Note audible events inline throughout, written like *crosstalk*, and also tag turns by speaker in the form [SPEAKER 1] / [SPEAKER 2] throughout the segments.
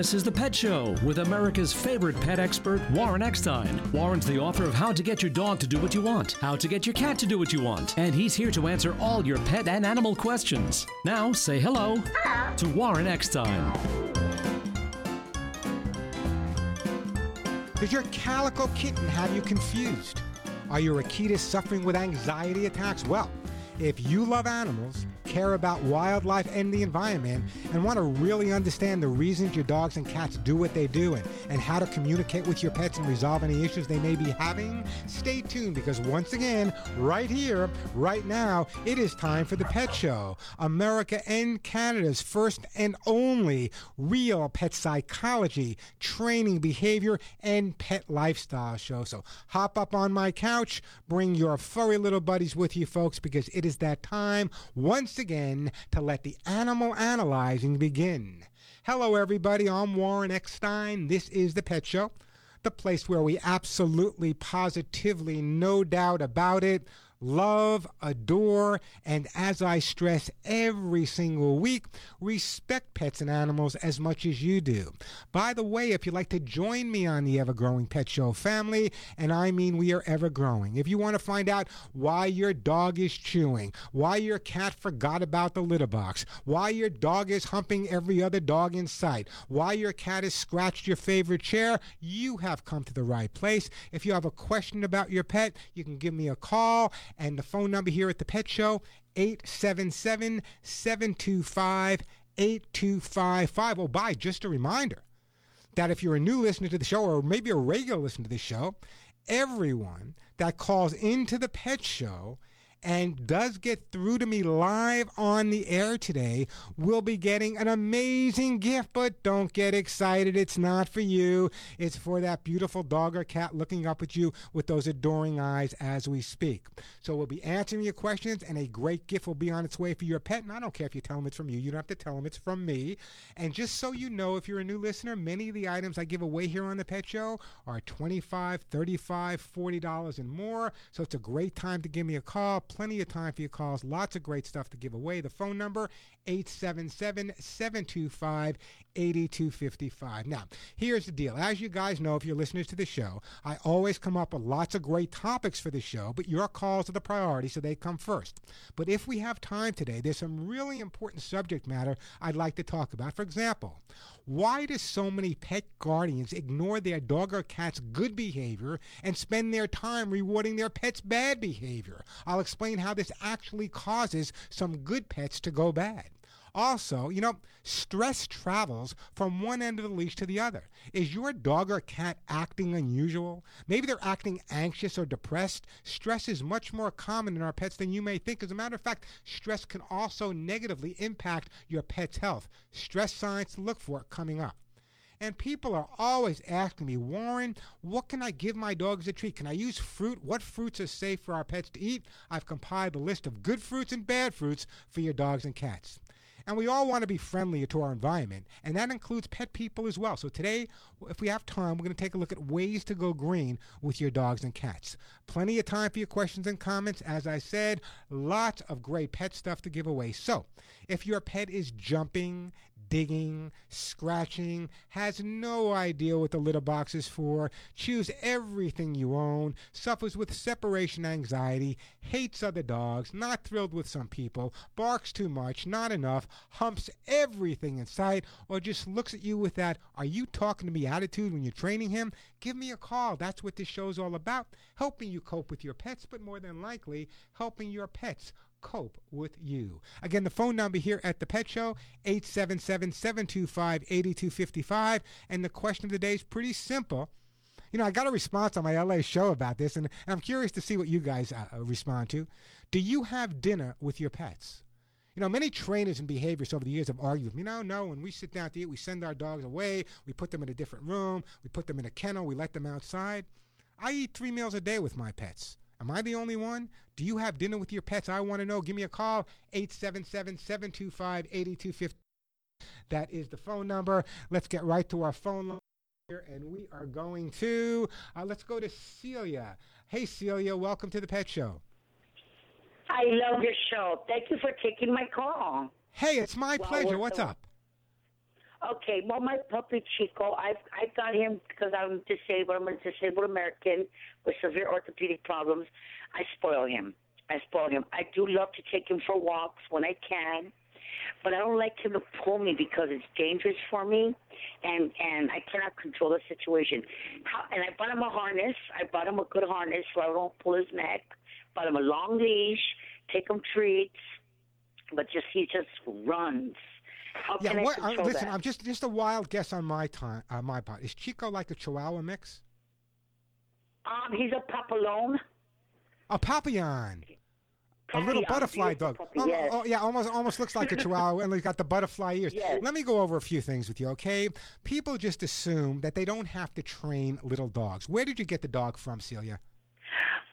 [SPEAKER 1] This is The Pet Show with America's favorite pet expert, Warren Eckstein. Warren's the author of How to Get Your Dog to Do What You Want, How to Get Your Cat to Do What You Want, and he's here to answer all your pet and animal questions. Now, say hello, hello. to Warren Eckstein.
[SPEAKER 2] Does your calico kitten have you confused? Are your Akitas suffering with anxiety attacks? Well, if you love animals, care about wildlife and the environment, and want to really understand the reasons your dogs and cats do what they do and, and how to communicate with your pets and resolve any issues they may be having, stay tuned because once again, right here, right now, it is time for the Pet Show, America and Canada's first and only real pet psychology, training, behavior, and pet lifestyle show. So hop up on my couch, bring your furry little buddies with you, folks, because it is that time once again to let the animal analyzing begin. Hello, everybody. I'm Warren Eckstein. This is The Pet Show, the place where we absolutely, positively, no doubt about it, love, adore, and as I stress every single week, respect pets and animals as much as you do. By the way, if you'd like to join me on the Ever Growing Pet Show family, and I mean we are ever growing, if you want to find out why your dog is chewing, why your cat forgot about the litter box, why your dog is humping every other dog in sight, why your cat has scratched your favorite chair, you have come to the right place. If you have a question about your pet, you can give me a call and the phone number here at the Pet Show, 877 725 8255. Oh, by just a reminder that if you're a new listener to the show or maybe a regular listener to the show, everyone that calls into the Pet Show and does get through to me live on the air today will be getting an amazing gift. But don't get excited. It's not for you. It's for that beautiful dog or cat looking up at you with those adoring eyes as we speak. So we'll be answering your questions, and a great gift will be on its way for your pet. And I don't care if you tell them it's from you. You don't have to tell them it's from me. And just so you know, if you're a new listener, many of the items I give away here on the Pet Show are $25, $35, $40 and more. So it's a great time to give me a call plenty of time for your calls. Lots of great stuff to give away. The phone number 877-725-8255. Now, here's the deal. As you guys know, if you're listeners to the show, I always come up with lots of great topics for the show, but your calls are the priority, so they come first. But if we have time today, there's some really important subject matter I'd like to talk about. For example, why do so many pet guardians ignore their dog or cat's good behavior and spend their time rewarding their pet's bad behavior? I'll explain how this actually causes some good pets to go bad. Also, you know, stress travels from one end of the leash to the other. Is your dog or cat acting unusual? Maybe they're acting anxious or depressed. Stress is much more common in our pets than you may think. As a matter of fact, stress can also negatively impact your pet's health. Stress signs to look for coming up. And people are always asking me, Warren, what can I give my dog as a treat? Can I use fruit? What fruits are safe for our pets to eat? I've compiled a list of good fruits and bad fruits for your dogs and cats. And we all want to be friendly to our environment, and that includes pet people as well. So today, if we have time, we're going to take a look at ways to go green with your dogs and cats. Plenty of time for your questions and comments. As I said, lots of great pet stuff to give away. So if your pet is jumping, digging, scratching, has no idea what the litter box is for, chews everything you own, suffers with separation anxiety, hates other dogs, not thrilled with some people, barks too much, not enough, humps everything in sight, or just looks at you with that, are you talking to me attitude when you're training him? Give me a call. That's what this show's all about. Helping you cope with your pets, but more than likely, helping your pets cope with you. Again, the phone number here at the Pet Show, 877-725-8255. And the question of the day is pretty simple. You know, I got a response on my LA show about this, and, I'm curious to see what you guys uh, uh, respond to. Do you have dinner with your pets? You know, many trainers and behaviorists over the years have argued with me. No, no, when we sit down to eat, we send our dogs away, we put them in a different room, we put them in a kennel, we let them outside. I eat three meals a day with my pets. Am I the only one? Do you have dinner with your pets? I want to know. Give me a call, 877 725 8250. That is the phone number. Let's get right to our phone line here, and we are going to, uh, let's go to Celia. Hey, Celia, welcome to the Pet Show.
[SPEAKER 3] I love your show. Thank you for taking my call.
[SPEAKER 2] Hey, it's my well, pleasure. What's up?
[SPEAKER 3] Okay, well, my puppy Chico, I've I got him because I'm disabled. I'm a disabled American with severe orthopedic problems. I spoil him. I spoil him. I do love to take him for walks when I can, but I don't like him to pull me because it's dangerous for me, and and I cannot control the situation. How, and I bought him a harness. I bought him a good harness so I don't pull his neck. Bought him a long leash. Take him treats, but just he just runs. How
[SPEAKER 2] Yeah, what, uh, listen,
[SPEAKER 3] that?
[SPEAKER 2] I'm just just a wild guess on my time, on my part. Is Chico like a Chihuahua mix?
[SPEAKER 3] Um, he's a papillon.
[SPEAKER 2] A Papillon. A little butterfly dog.
[SPEAKER 3] puppy,
[SPEAKER 2] Oh, oh, yeah, almost almost looks like a chihuahua, and he's got the butterfly ears.
[SPEAKER 3] Yes.
[SPEAKER 2] Let me go over a few things with you, okay? People just assume that they don't have to train little dogs. Where did you get the dog from, Celia?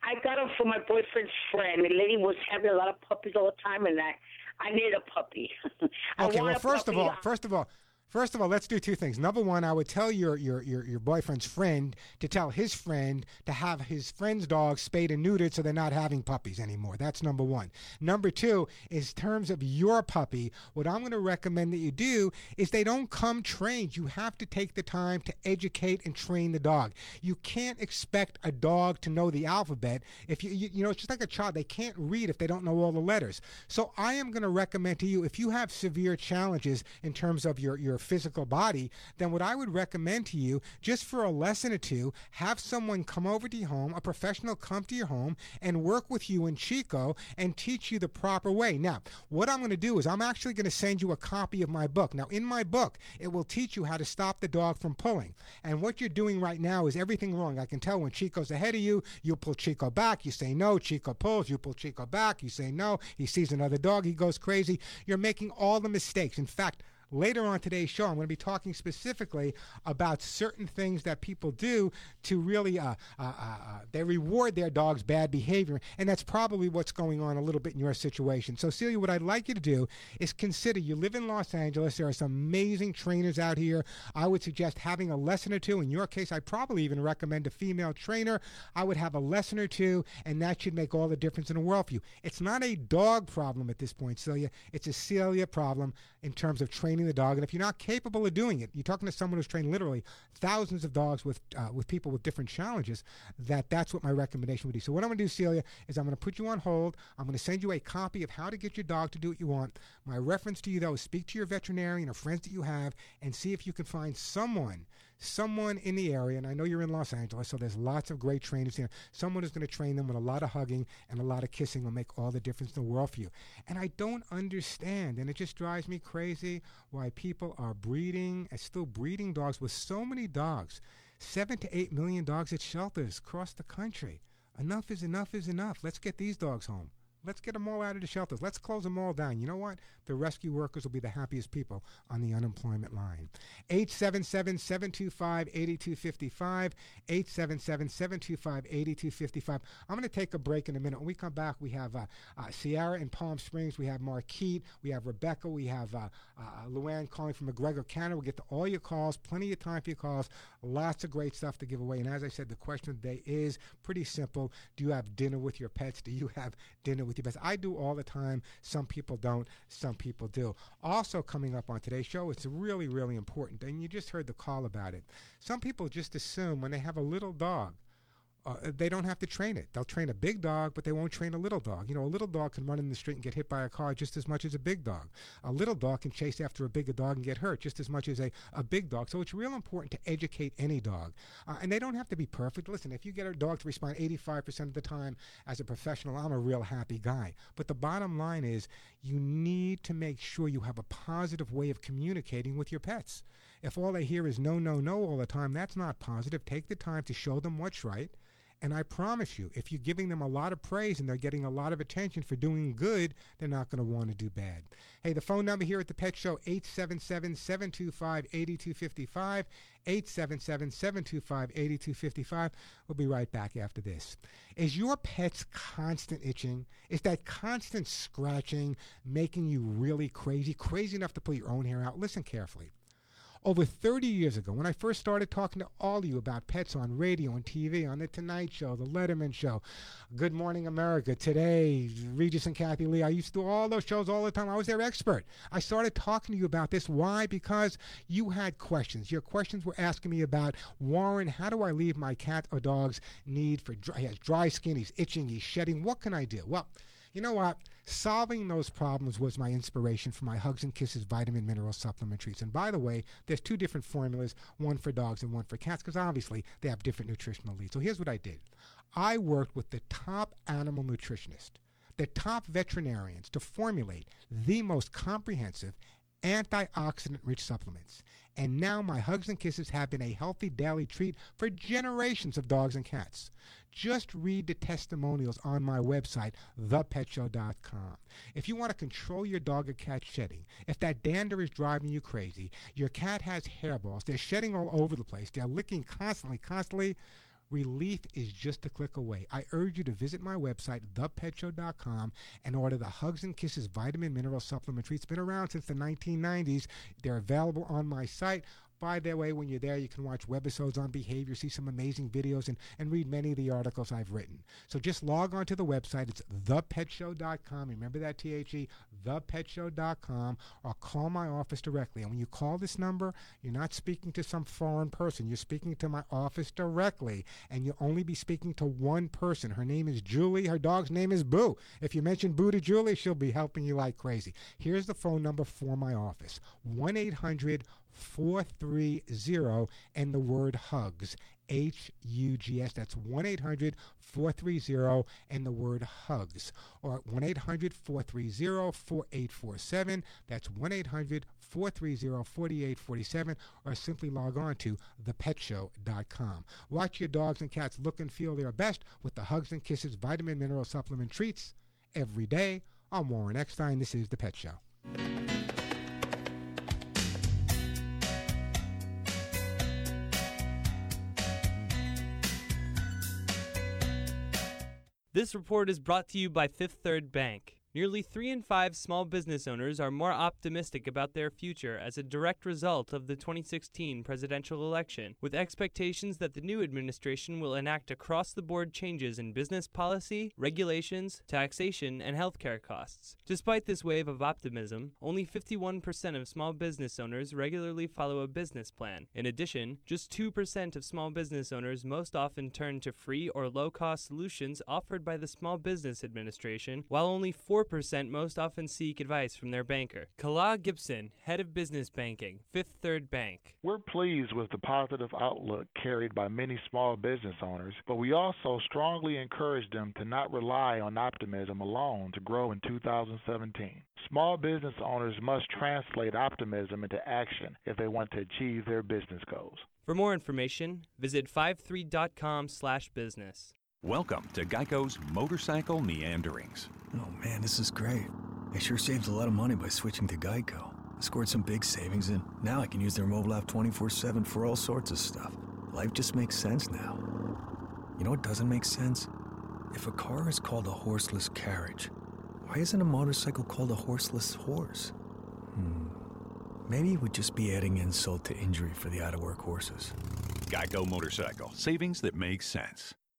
[SPEAKER 3] I got him from my boyfriend's friend. The lady was having a lot of puppies all the time, and I, I need a puppy. *laughs* I
[SPEAKER 2] Okay,
[SPEAKER 3] want
[SPEAKER 2] well, first of all, first of all, first of all, let's do two things. Number one, I would tell your your your, your boyfriend's friend to tell his friend to have his friend's dog spayed and neutered so they're not having puppies anymore. That's number one. Number two is terms of your puppy. What I'm going to recommend that you do is they don't come trained. You have to take the time to educate and train the dog. You can't expect a dog to know the alphabet if you you, you know it's just like a child. They can't read if they don't know all the letters. So I am going to recommend to you if you have severe challenges in terms of your your physical body, then what I would recommend to you just for a lesson or two, have someone come over to your home, a professional come to your home and work with you in Chico and teach you the proper way. Now, what I'm going to do is I'm actually going to send you a copy of my book. Now, in my book, it will teach you how to stop the dog from pulling. And what you're doing right now is everything wrong. I can tell when Chico's ahead of you, you pull Chico back, you say no, Chico pulls, you pull Chico back, you say no, he sees another dog, he goes crazy. You're making all the mistakes. In fact, Later on today's show, I'm going to be talking specifically about certain things that people do to really, uh, uh, uh, uh, they reward their dog's bad behavior, and that's probably what's going on a little bit in your situation. So, Celia, what I'd like you to do is consider you live in Los Angeles. There are some amazing trainers out here. I would suggest having a lesson or two. In your case, I probably even recommend a female trainer. I would have a lesson or two, and that should make all the difference in the world for you. It's not a dog problem at this point, Celia. It's a Celia problem in terms of training the dog. And if you're not capable of doing it, you're talking to someone who's trained literally thousands of dogs with uh, with people with different challenges. That that's what my recommendation would be. So what I'm going to do, Celia, is I'm going to put you on hold. I'm going to send you a copy of how to get your dog to do what you want. My reference to you though is speak to your veterinarian or friends that you have and see if you can find someone someone in the area, and I know you're in Los Angeles, so there's lots of great trainers here. Someone is going to train them with a lot of hugging and a lot of kissing will make all the difference in the world for you. And I don't understand, and it just drives me crazy why people are breeding and still breeding dogs with so many dogs. Seven to eight million dogs at shelters across the country. Enough is enough is enough. Let's get these dogs home. Let's get them all out of the shelters. Let's close them all down. You know what? The rescue workers will be the happiest people on the unemployment line. 877 725 8255. 877 725 8255. I'm going to take a break in a minute. When we come back, we have uh, uh, Sierra in Palm Springs. We have Marquette. We have Rebecca. We have uh, uh, Luann calling from McGregor, Canada. We'll get to all your calls. Plenty of time for your calls. Lots of great stuff to give away. And as I said, the question of the day is pretty simple. Do you have dinner with your pets? Do you have dinner with your pets? I do all the time. Some people don't. Some people do. Also, coming up on today's show, it's really, really important. And you just heard the call about it. Some people just assume when they have a little dog, uh, they don't have to train it. They'll train a big dog, but they won't train a little dog. You know, a little dog can run in the street and get hit by a car just as much as a big dog. A little dog can chase after a bigger dog and get hurt just as much as a, a big dog. So it's real important to educate any dog. Uh, and they don't have to be perfect. Listen, if you get a dog to respond 85% of the time as a professional, I'm a real happy guy. But the bottom line is you need to make sure you have a positive way of communicating with your pets. If all they hear is no, no, no all the time, that's not positive. Take the time to show them what's right. And I promise you, if you're giving them a lot of praise and they're getting a lot of attention for doing good, they're not going to want to do bad. Hey, the phone number here at the Pet Show, 877-725-8255, 877-725-8255. We'll be right back after this. Is your pet's constant itching? Is that constant scratching making you really crazy, crazy enough to pull your own hair out? Listen carefully. Over 30 years ago, when I first started talking to all of you about pets on radio and TV, on The Tonight Show, The Letterman Show, Good Morning America, Today, Regis and Kathie Lee, I used to do all those shows all the time. I was their expert. I started talking to you about this. Why? Because you had questions. Your questions were asking me about, Warren, how do I leave my cat or dog's need for dry, he has dry skin, he's itching, he's shedding. What can I do? Well, you know what? Solving those problems was my inspiration for my Hugs and Kisses vitamin mineral supplement treats. And by the way, there's two different formulas, one for dogs and one for cats, because obviously they have different nutritional needs. So here's what I did. I worked with the top animal nutritionist, the top veterinarians to formulate the most comprehensive antioxidant rich supplements. And now my Hugs and Kisses have been a healthy daily treat for generations of dogs and cats. Just read the testimonials on my website, thepetshow.com. If you want to control your dog or cat shedding, if that dander is driving you crazy, your cat has hairballs, they're shedding all over the place, they're licking constantly, constantly, Relief is just a click away. I urge you to visit my website, thepetshow.com, and order the Hugs and Kisses vitamin mineral supplement treat. It's been around since the 1990s. They're available on my site. By the way, when you're there, you can watch webisodes on behavior, see some amazing videos, and, and read many of the articles I've written. So just log on to the website. It's thepetshow.com. Remember that T-H-E, thepetshow.com, or call my office directly. And when you call this number, you're not speaking to some foreign person. You're speaking to my office directly, and you'll only be speaking to one person. Her name is Julie. Her dog's name is Boo. If you mention Boo to Julie, she'll be helping you like crazy. Here's the phone number for my office, 1-800- 430 and the word hugs. H U G S. That's 1 800 430 and the word hugs. Or 1 800 430 4847. That's 1 800 430 4847. Or simply log on to thepetshow.com. Watch your dogs and cats look and feel their best with the Hugs and Kisses vitamin mineral supplement treats every day. I'm Warren Eckstein. This is The Pet Show.
[SPEAKER 4] This report is brought to you by Fifth Third Bank. Nearly three in five small business owners are more optimistic about their future as a direct result of the 2016 presidential election, with expectations that the new administration will enact across the board changes in business policy, regulations, taxation, and healthcare costs. Despite this wave of optimism, only 51% of small business owners regularly follow a business plan. In addition, just 2% of small business owners most often turn to free or low cost solutions offered by the Small Business Administration, while only 4 4% most often seek advice from their banker. Kala Gibson, Head of Business Banking, Fifth Third Bank.
[SPEAKER 5] We're pleased with the positive outlook carried by many small business owners, but we also strongly encourage them to not rely on optimism alone to grow in 2017. Small business owners must translate optimism into action if they want to achieve their business goals.
[SPEAKER 4] For more information, visit 53.com/business.
[SPEAKER 6] Welcome to Geico's Motorcycle Meanderings.
[SPEAKER 7] Oh man, this is great. I sure saved a lot of money by switching to Geico. I scored some big savings and now I can use their mobile app 24-7 for all sorts of stuff. Life just makes sense now. You know what doesn't make sense? If a car is called a horseless carriage, why isn't a motorcycle called a horseless horse? Hmm. Maybe it would just be adding insult to injury for the out-of-work horses.
[SPEAKER 6] Geico Motorcycle. Savings that make sense.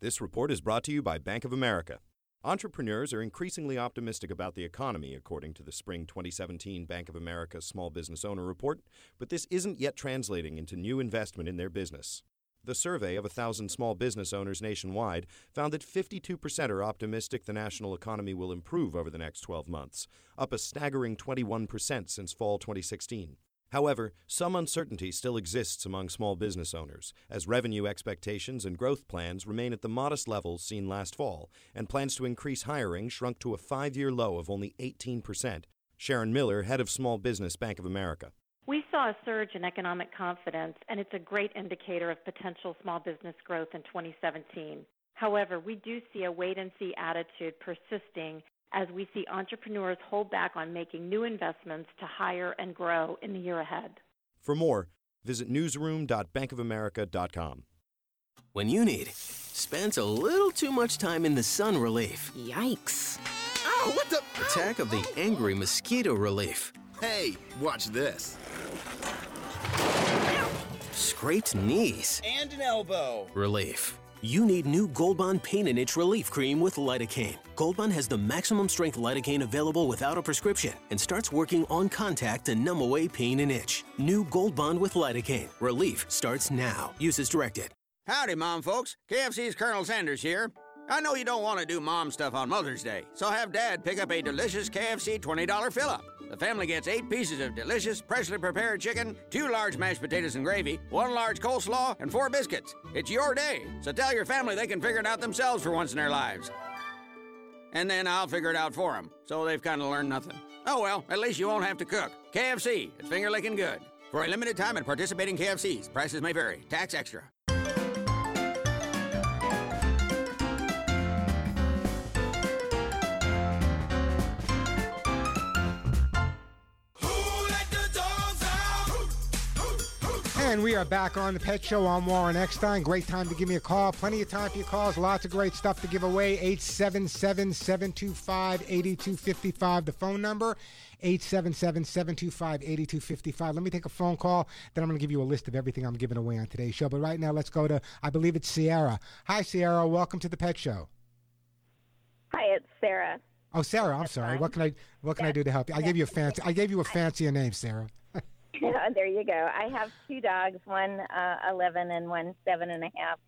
[SPEAKER 8] This report is brought to you by Bank of America. Entrepreneurs are increasingly optimistic about the economy, according to the spring 2017 Bank of America Small Business Owner Report, but this isn't yet translating into new investment in their business. The survey of 1,000 small business owners nationwide found that 52% are optimistic the national economy will improve over the next 12 months, up a staggering 21% since fall 2016. However, some uncertainty still exists among small business owners, as revenue expectations and growth plans remain at the modest levels seen last fall, and plans to increase hiring shrunk to a five year low of only 18%. Sharon Miller, head of Small Business Bank of America.
[SPEAKER 9] We saw a surge in economic confidence, and it's a great indicator of potential small business growth in 2017. However, we do see a wait and see attitude persisting as we see entrepreneurs hold back on making new investments to hire and grow in the year ahead.
[SPEAKER 8] For more, visit newsroom.bankofamerica.com.
[SPEAKER 10] When you need spent a little too much time in the sun relief.
[SPEAKER 11] Yikes.
[SPEAKER 10] Oh, what the? Attack of the angry mosquito relief.
[SPEAKER 11] Hey, watch this.
[SPEAKER 10] Scraped knees.
[SPEAKER 11] And an elbow.
[SPEAKER 10] Relief. You need new Gold Bond Pain and Itch Relief Cream with lidocaine. Gold Bond has the maximum strength lidocaine available without a prescription and starts working on contact to numb away pain and itch. New Gold Bond with lidocaine. Relief starts now. Use as directed.
[SPEAKER 12] Howdy, Mom folks. KFC's Colonel Sanders here. I know you don't want to do mom stuff on Mother's Day, so have Dad pick up a delicious KFC $20 fill up. The family gets eight pieces of delicious, freshly prepared chicken, two large mashed potatoes and gravy, one large coleslaw, and four biscuits. It's your day, so tell your family they can figure it out themselves for once in their lives. And then I'll figure it out for them, so they've kind of learned nothing. Oh well, at least you won't have to cook. KFC, it's finger licking good. For a limited time at participating KFCs, prices may vary. Tax extra.
[SPEAKER 2] And we are back on the Pet Show. I'm Warren Eckstein. Great time to give me a call. Plenty of time for your calls. Lots of great stuff to give away. 877 725 8255, the phone number. 877 725 8255. Let me take a phone call. Then I'm going to give you a list of everything I'm giving away on today's show. But right now, let's go to, I believe it's Sierra. Hi, Sierra. Welcome to the Pet Show.
[SPEAKER 13] Hi, it's Sarah.
[SPEAKER 2] Oh, Sarah. I'm sorry. What can I What can I do to help you? I gave you a fancy. I gave you a fancier name, Sarah. *laughs*
[SPEAKER 13] there you go. I have two dogs, one uh, 11 and one seven and a half,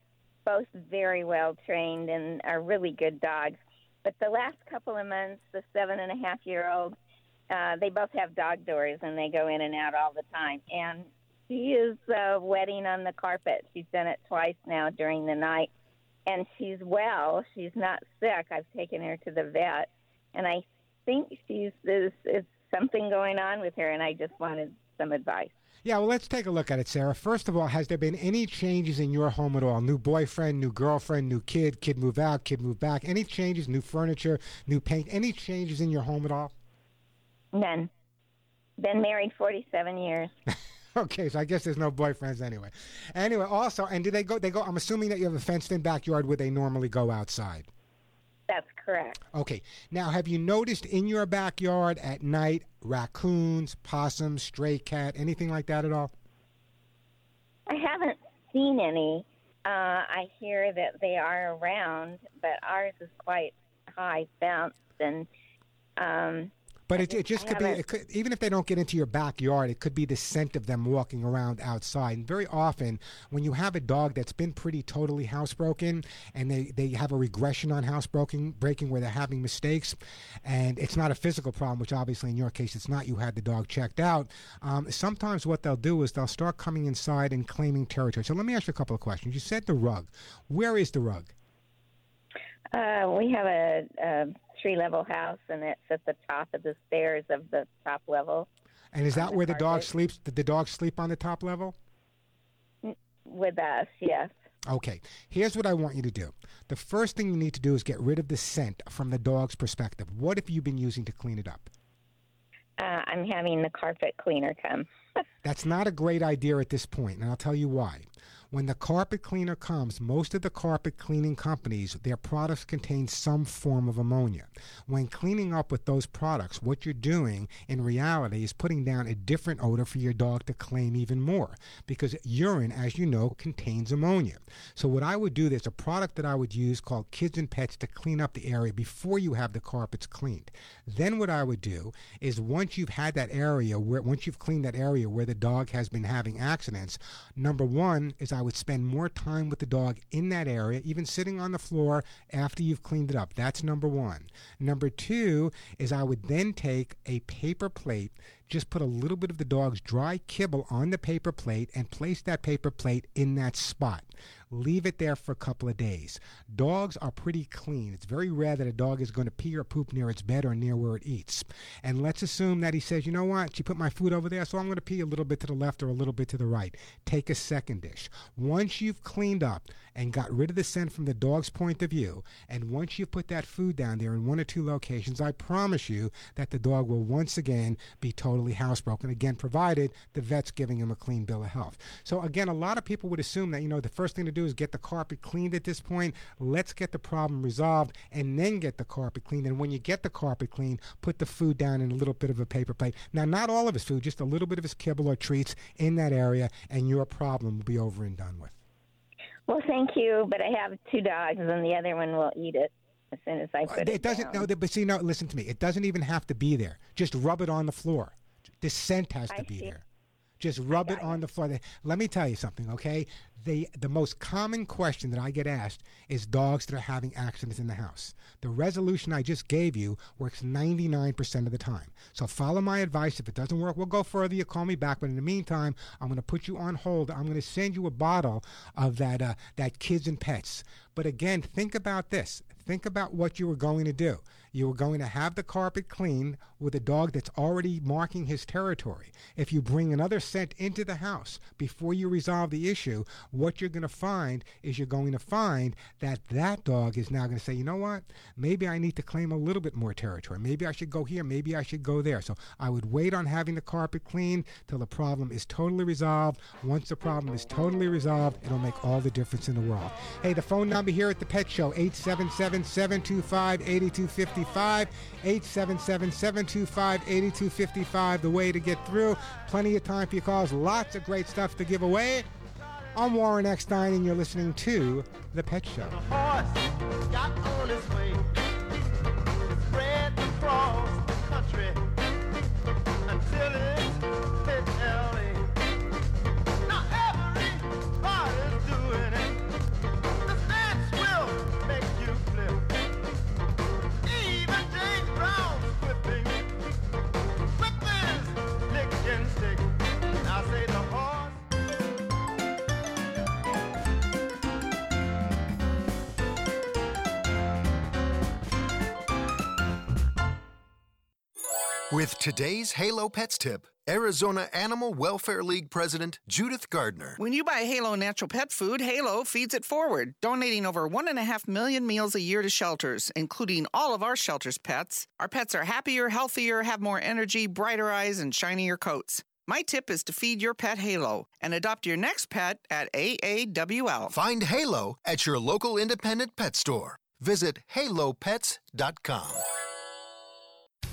[SPEAKER 13] both very well trained and are really good dogs. But the last couple of months, the seven and a half year old, uh, they both have dog doors and they go in and out all the time. And she is uh, wetting on the carpet. She's done it twice now during the night. And she's well. She's not sick. I've taken her to the vet. And I think she's, there's, there's something going on with her. And I just wanted some advice.
[SPEAKER 2] Yeah, well, let's take a look at it, Sarah. First of all, has there been any changes in your home at all? New boyfriend, new girlfriend, new kid, kid move out, kid move back? Any changes, new furniture, new paint? Any changes in your home at all?
[SPEAKER 13] None. Been married 47 years. *laughs*
[SPEAKER 2] okay, so I guess there's no boyfriends anyway. Anyway, also, and do they go? They go. I'm assuming that you have a fenced-in backyard where they normally go outside.
[SPEAKER 13] Correct.
[SPEAKER 2] Okay. Now, have you noticed in your backyard at night raccoons, possums, stray cat, anything like that at all?
[SPEAKER 13] I haven't seen any. Uh, I hear that they are around, but ours is quite high fence, and um,
[SPEAKER 2] but it, it just could be, it could, even if they don't get into your backyard, it could be the scent of them walking around outside. And very often, when you have a dog that's been pretty totally housebroken and they, they have a regression on housebreaking breaking where they're having mistakes, and it's not a physical problem, which obviously in your case it's not, you had the dog checked out. Um, sometimes what they'll do is they'll start coming inside and claiming territory. So let me ask you a couple of questions. You said the rug. Where is the rug?
[SPEAKER 13] Uh, we have a, a tree level house, and it's at the top of the stairs of the top level.
[SPEAKER 2] And is that the where the dog sleeps? Did the dog sleep on the top level?
[SPEAKER 13] With us, yes.
[SPEAKER 2] Okay, here's what I want you to do. The first thing you need to do is get rid of the scent from the dog's perspective. What have you been using to clean it up?
[SPEAKER 13] Uh, I'm having the carpet cleaner come. *laughs*
[SPEAKER 2] That's not a great idea at this point, and I'll tell you why. When the carpet cleaner comes, most of the carpet cleaning companies, their products contain some form of ammonia. When cleaning up with those products, what you're doing in reality is putting down a different odor for your dog to claim even more because urine, as you know, contains ammonia. So what I would do, there's a product that I would use called Kids and Pets to clean up the area before you have the carpets cleaned. Then what I would do is once you've had that area where once you've cleaned that area where the dog has been having accidents, number one is I would spend more time with the dog in that area, even sitting on the floor after you've cleaned it up. That's number one. Number two is I would then take a paper plate, just put a little bit of the dog's dry kibble on the paper plate, and place that paper plate in that spot. leave it there for a couple of days. Dogs are pretty clean. It's very rare that a dog is going to pee or poop near its bed or near where it eats. And let's assume that he says, you know what, she put my food over there, so I'm going to pee a little bit to the left or a little bit to the right. Take a second dish. Once you've cleaned up and got rid of the scent from the dog's point of view, and once you've put that food down there in one or two locations, I promise you that the dog will once again be totally housebroken. Again, provided the vet's giving him a clean bill of health. So again, a lot of people would assume that you know the first thing to do is get the carpet cleaned at this point. Let's get the problem resolved and then get the carpet cleaned. And when you get the carpet clean, put the food down in a little bit of a paper plate. Now, not all of his food, just a little bit of his kibble or treats in that area, and your problem will be over and done with.
[SPEAKER 13] Well, thank you, but I have two dogs, and the other one will eat it as soon as I uh, put it.
[SPEAKER 2] It doesn't.
[SPEAKER 13] down.
[SPEAKER 2] No, but see, no. Listen to me. It doesn't even have to be there. Just rub it on the floor. The scent has to
[SPEAKER 13] I
[SPEAKER 2] be
[SPEAKER 13] see.
[SPEAKER 2] there. Just rub it on the floor. Let me tell you something, okay? The the most common question that I get asked is dogs that are having accidents in the house. The resolution I just gave you works 99% of the time. So follow my advice. If it doesn't work, we'll go further. You call me back. But in the meantime, I'm going to put you on hold. I'm going to send you a bottle of that uh, that kids and pets. But again, think about this. Think about what you were going to do. You were going to have the carpet clean with a dog that's already marking his territory. If you bring another scent into the house before you resolve the issue, what you're going to find is you're going to find that that dog is now going to say, you know what? Maybe I need to claim a little bit more territory. Maybe I should go here. Maybe I should go there. So I would wait on having the carpet clean till the problem is totally resolved. Once the problem is totally resolved, it'll make all the difference in the world. Hey, the phone number here at the Pet Show, 877 725 8255. 877 725 8255. The way to get through. Plenty of time for your calls. Lots of great stuff to give away. I'm Warren Eckstein, and you're listening to The Pet Show.
[SPEAKER 14] With
[SPEAKER 15] today's Halo Pets tip, Arizona Animal Welfare League President Judith Gardner.
[SPEAKER 16] When you buy Halo natural pet food, Halo feeds it forward, donating over one and a half million meals a year to shelters, including all of our shelters' pets. Our pets are happier, healthier, have more energy, brighter eyes, and shinier coats. My tip is to feed your pet Halo and adopt your next pet at AAWL.
[SPEAKER 15] Find Halo at your local independent pet store. Visit halopets.com.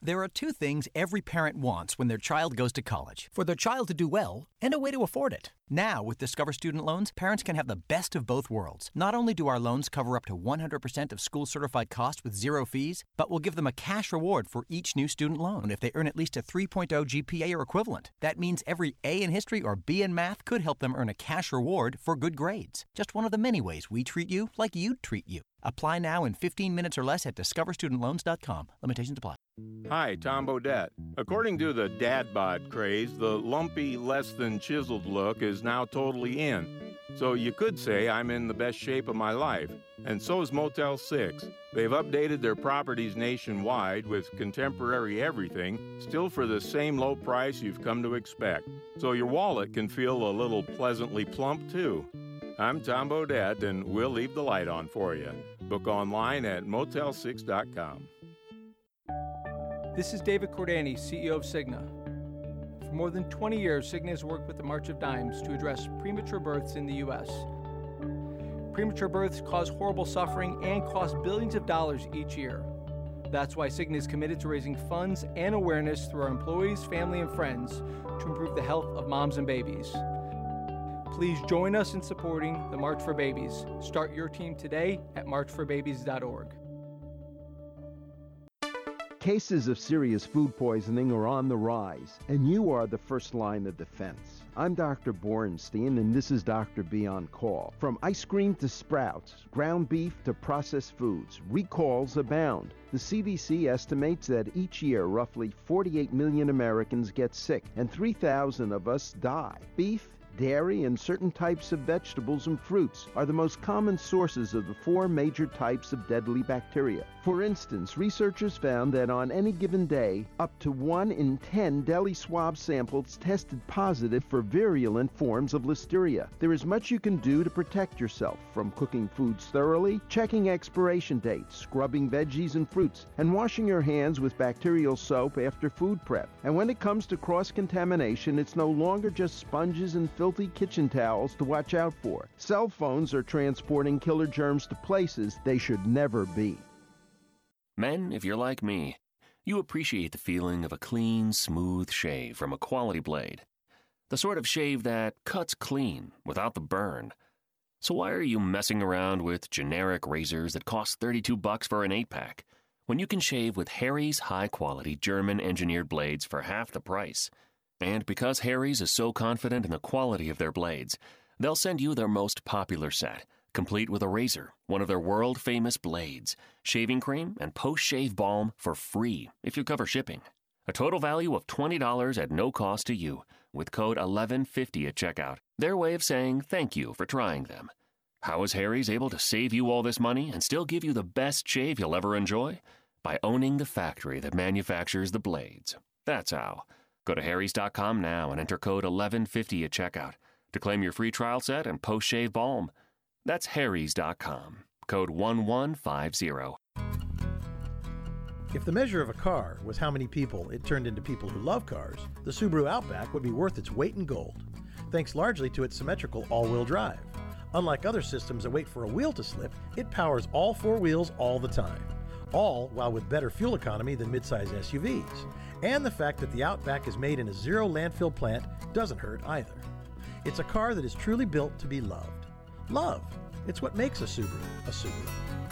[SPEAKER 17] There are two things every parent wants when their child goes to college for their child to do well and a way to afford it. Now, with Discover Student Loans, parents can have the best of both worlds. Not only do our loans cover up to 100% of school certified costs with zero fees, but we'll give them a cash reward for each new student loan if they earn at least a 3.0 GPA or equivalent. That means every A in history or B in math could help them earn a cash reward for good grades. Just one of the many ways we treat you like you'd treat you. Apply now in 15 minutes or less at discoverstudentloans.com. Limitations apply.
[SPEAKER 18] Hi, Tom Bodett. According to the dad bod craze, the lumpy, less than chiseled look is now totally in. So you could say I'm in the best shape of my life. And so is Motel 6. They've updated their properties nationwide with contemporary everything, still for the same low price you've come to expect. So your wallet can feel a little pleasantly plump too. I'm Tom Bodett, and we'll leave the light on for you. Book online at motel6.com.
[SPEAKER 19] This is David Cordani, CEO of Cigna. For more than 20 years, Cigna has worked with the March of Dimes to address premature births in the U.S. Premature births cause horrible suffering and cost billions of dollars each year. That's why Cigna is committed to raising funds and awareness through our employees, family, and friends to improve the health of moms and babies. Please join us in supporting the March for Babies. Start your team today at marchforbabies.org.
[SPEAKER 20] Cases of serious food poisoning are on the rise, and you are the first line of defense. I'm Dr. Borenstein, and this is Dr. B on Call. From ice cream to sprouts, ground beef to processed foods, recalls abound. The CDC estimates that each year roughly 48 million Americans get sick, and 3,000 of us die. Beef, dairy, and certain types of vegetables and fruits are the most common sources of the four major types of deadly bacteria. For instance, researchers found that on any given day, up to 1 in 10 deli swab samples tested positive for virulent forms of listeria. There is much you can do to protect yourself from cooking foods thoroughly, checking expiration dates, scrubbing veggies and fruits, and washing your hands with bacterial soap after food prep. And when it comes to cross contamination, it's no longer just sponges and filthy kitchen towels to watch out for. Cell phones are transporting killer germs to places they should never be.
[SPEAKER 21] Men, if you're like me, you appreciate the feeling of a clean, smooth shave from a quality blade. The sort of shave that cuts clean without the burn. So why are you messing around with generic razors that cost 32 bucks for an 8-pack when you can shave with Harry's high-quality German-engineered blades for half the price? And because Harry's is so confident in the quality of their blades, they'll send you their most popular set – complete with a razor, one of their world famous blades, shaving cream, and post shave balm for free if you cover shipping. A total value of $20 at no cost to you with code 1150 at checkout. Their way of saying thank you for trying them. How is Harry's able to save you all this money and still give you the best shave you'll ever enjoy? By owning the factory that manufactures the blades. That's how. Go to harrys.com now and enter code 1150 at checkout to claim your free trial set and post shave balm. That's harrys.com. Code 1150.
[SPEAKER 22] If the measure of a car was how many people it turned into people who love cars, the Subaru Outback would be worth its weight in gold, thanks largely to its symmetrical all wheel drive. Unlike other systems that wait for a wheel to slip, it powers all four wheels all the time. All while with better fuel economy than midsize SUVs. And the fact that the Outback is made in a zero landfill plant doesn't hurt either. It's a car that is truly built to be loved. Love. It's what makes a Subaru a Subaru.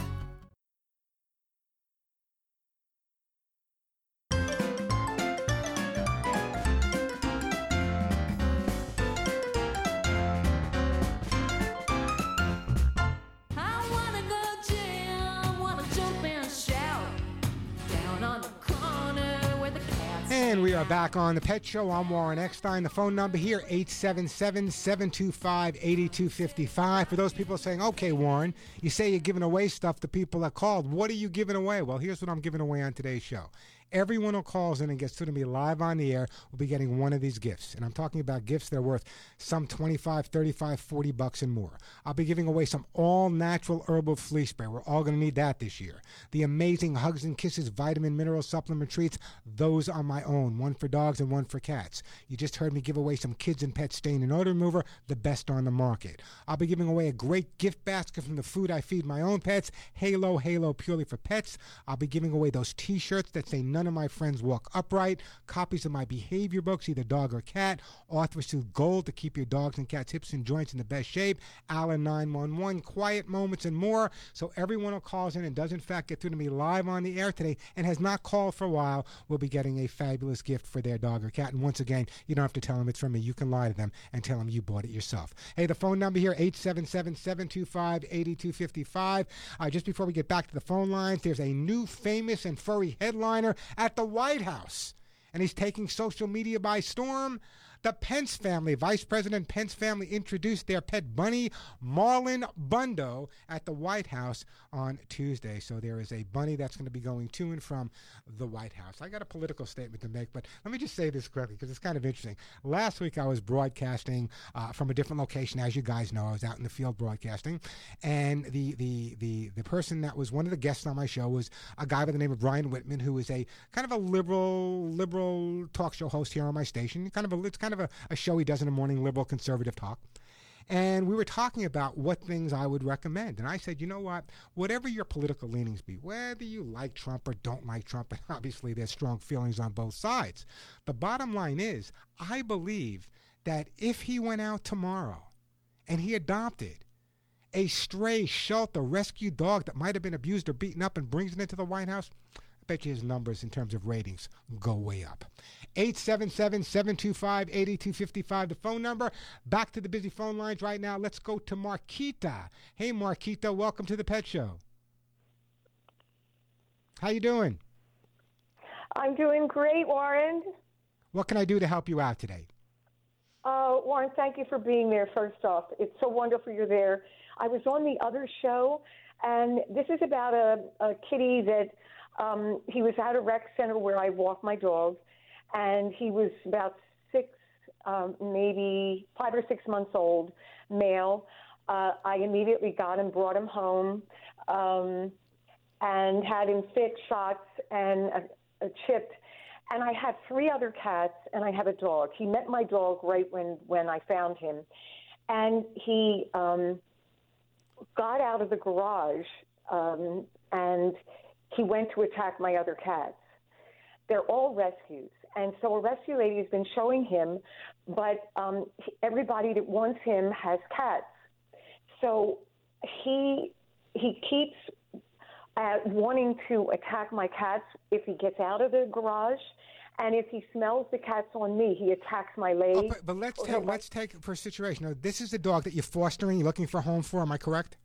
[SPEAKER 2] And we are back on the Pet Show. I'm Warren Eckstein. The phone number here, 877-725-8255. For those people saying, okay, Warren, you say you're giving away stuff to people that called. What are you giving away? Well, here's what I'm giving away on today's show. Everyone who calls in and gets to me live on the air will be getting one of these gifts. And I'm talking about gifts that are worth some 25, 35, 40 bucks and more. I'll be giving away some all natural herbal flea spray. We're all going to need that this year. The amazing Hugs and Kisses vitamin mineral supplement treats, those are my own, one for dogs and one for cats. You just heard me give away some kids and pet stain and odor remover, the best on the market. I'll be giving away a great gift basket from the food I feed my own pets, Halo Halo purely for pets. I'll be giving away those t-shirts that say none of my friends walk upright, copies of my behavior books, either dog or cat, Arthur Gold to keep your dogs and cats' hips and joints in the best shape, Allen 911, quiet moments, and more. So everyone who calls in and does in fact get through to me live on the air today and has not called for a while will be getting a fabulous gift for their dog or cat. And once again, you don't have to tell them it's from me. You can lie to them and tell them you bought it yourself. Hey, the phone number here, 877-725-8255. Uh, just before we get back to the phone lines, there's a new famous and furry headliner at the White House. And he's taking social media by storm. The Pence family, Vice President Pence family, introduced their pet bunny, Marlon Bundo, at the White House on Tuesday. So there is a bunny that's going to be going to and from the White House. I got a political statement to make, but let me just say this correctly because it's kind of interesting. Last week I was broadcasting uh, from a different location, as you guys know. I was out in the field broadcasting, and the the the the person that was one of the guests on my show was a guy by the name of Brian Whitman, who is a kind of a liberal liberal talk show host here on my station. Kind of a it's kind of a, a show he does in the morning, liberal conservative talk. And we were talking about what things I would recommend. And I said, you know what? Whatever your political leanings be, whether you like Trump or don't like Trump, *laughs* and obviously there's strong feelings on both sides, the bottom line is I believe that if he went out tomorrow and he adopted a stray shelter rescue dog that might have been abused or beaten up and brings it into the White House, bet you his numbers in terms of ratings go way up. 877 725 8255, the phone number. Back to the busy phone lines right now. Let's go to Marquita. Hey, Marquita, welcome to the Pet Show. How you doing?
[SPEAKER 23] I'm doing great, Warren.
[SPEAKER 2] What can I do to help you out today?
[SPEAKER 23] Uh, Warren, thank you for being there, first off. It's so wonderful you're there. I was on the other show, and this is about a, a kitty that um, he was at a rec center where I walk my dog, and he was about six, um, maybe five or six months old, male. Uh, I immediately got him, brought him home, um, and had him fixed, shots, and a, uh, chipped. And I had three other cats, and I have a dog. He met my dog right when when I found him, and he um, got out of the garage um, and he went to attack my other cats. They're all rescues. And so a rescue lady has been showing him, but um, everybody that wants him has cats. So he he keeps uh, wanting to attack my cats if he gets out of the garage, and if he smells the cats on me, he attacks my leg.
[SPEAKER 2] Oh, but, but let's take let's take for a situation. Now, this is the dog that you're fostering. You're looking for a home for. Am I correct?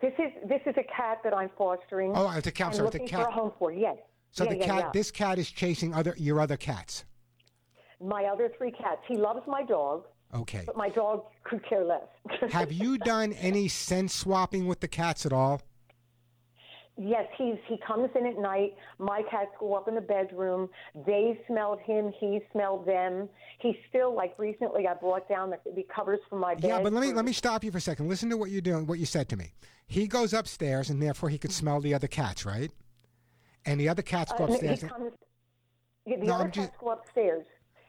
[SPEAKER 23] This is this is a cat that I'm fostering.
[SPEAKER 2] Oh, it's a cat. Sorry, it's a cat.
[SPEAKER 23] for a home for. Yes.
[SPEAKER 2] So
[SPEAKER 23] yeah,
[SPEAKER 2] the
[SPEAKER 23] yeah,
[SPEAKER 2] cat,
[SPEAKER 23] yeah.
[SPEAKER 2] this cat is chasing other your other cats.
[SPEAKER 23] My other three cats. He loves my dog,
[SPEAKER 2] Okay.
[SPEAKER 23] but my dog could care less. *laughs*
[SPEAKER 2] Have you done any scent swapping with the cats at all?
[SPEAKER 23] Yes, he's he comes in at night. My cats go up in the bedroom. They smelled him. He smelled them. He's still like recently. I brought down the, the covers from my bed.
[SPEAKER 2] Yeah, but let me let me stop you for a second. Listen to what you're doing. What you said to me. He goes upstairs, and therefore he can smell the other cats, right? And the other cats go
[SPEAKER 23] Uh,
[SPEAKER 2] upstairs.
[SPEAKER 23] he comes. Yeah, the
[SPEAKER 2] No,
[SPEAKER 23] other
[SPEAKER 2] I'm just-
[SPEAKER 23] cats go upstairs.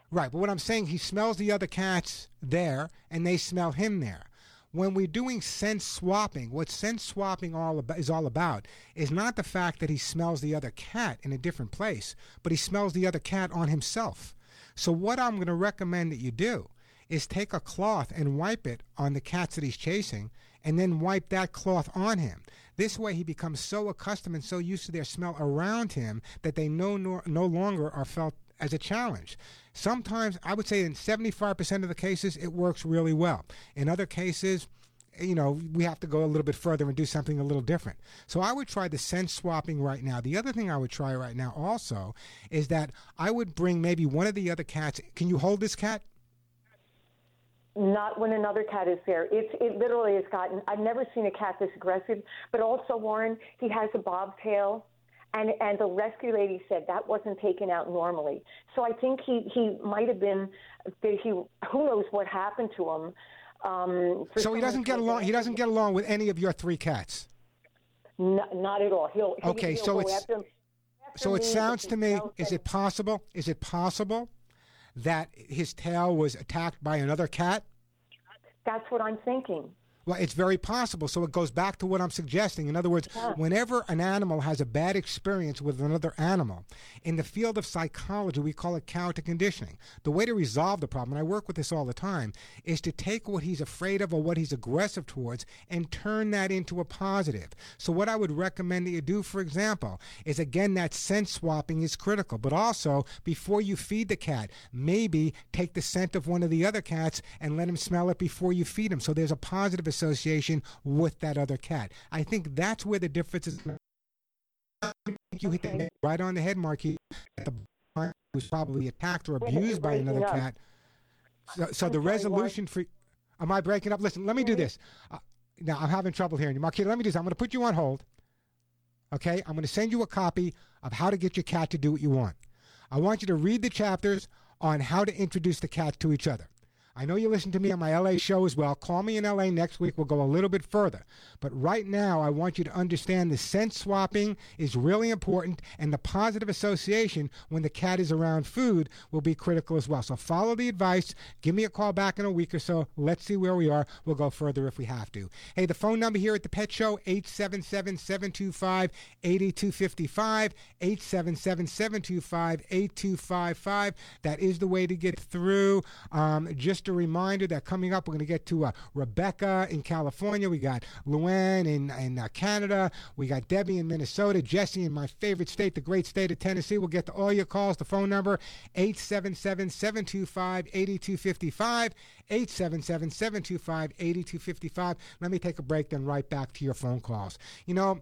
[SPEAKER 2] Right, but what I'm saying, he smells the other cats there, and they smell him there. When we're doing scent swapping, what scent swapping all about, is all about is not the fact that he smells the other cat in a different place, but he smells the other cat on himself. So what I'm going to recommend that you do is take a cloth and wipe it on the cats that he's chasing, and then wipe that cloth on him. This way, he becomes so accustomed and so used to their smell around him that they no no, no longer are felt as a challenge. Sometimes, I would say in 75% of the cases, it works really well. In other cases, you know, we have to go a little bit further and do something a little different. So I would try the scent swapping right now. The other thing I would try right now also is that I would bring maybe one of the other cats. Can you hold this cat?
[SPEAKER 23] Not when another cat is there. It's it literally has gotten. I've never seen a cat this aggressive. But also, Warren, he has a bobtail, and and the rescue lady said that wasn't taken out normally. So I think he he might have been. He who knows what happened to him. Um,
[SPEAKER 2] So he doesn't get along. He doesn't get along with any of your three cats.
[SPEAKER 23] N- not at all. He'll, he-
[SPEAKER 2] Okay,
[SPEAKER 23] he'll
[SPEAKER 2] so it's-
[SPEAKER 23] after him- after
[SPEAKER 2] So it sounds to me. Is it possible? Is it possible that his tail was attacked by another cat?
[SPEAKER 23] That's what I'm thinking.
[SPEAKER 2] Well, it's very possible. So it goes back to what I'm suggesting. In other words, whenever an animal has a bad experience with another animal, in the field of psychology, we call it counter conditioning. The way to resolve the problem, and I work with this all the time, is to take what he's afraid of or what he's aggressive towards and turn that into a positive. So, what I would recommend that you do, for example, is again, that scent swapping is critical. But also, before you feed the cat, maybe take the scent of one of the other cats and let him smell it before you feed him. So, there's a positive association with that other cat. I think that's where the difference is. You hit the nail right on the head, Marquis. At the was probably attacked or
[SPEAKER 23] Wait a minute,
[SPEAKER 2] abused by another
[SPEAKER 23] up.
[SPEAKER 2] cat. So, so the
[SPEAKER 23] sorry,
[SPEAKER 2] resolution for. Am I breaking up? Listen, let me do this. Uh, now I'm having trouble hearing you, Marquis. Let me do this. I'm going to put you on hold. Okay, I'm going to send you a copy of how to get your cat to do what you want. I want you to read the chapters on how to introduce the cats to each other. I know you listen to me on my LA show as well. Call me in LA next week. We'll go a little bit further. But right now, I want you to understand the scent swapping is really important, and the positive association when the cat is around food will be critical as well. So follow the advice. Give me a call back in a week or so. Let's see where we are. We'll go further if we have to. Hey, the phone number here at the Pet Show, 877 725 8255. 877 725 8255. That is the way to get through. Um, just Just a reminder that coming up, we're going to get to uh, Rebecca in California. We got Luann in, in uh, Canada. We got Debbie in Minnesota. Jesse in my favorite state, the great state of Tennessee. We'll get to all your calls. The phone number, 877-725-8255. 877-725-8255. Let me take a break, then right back to your phone calls. You know,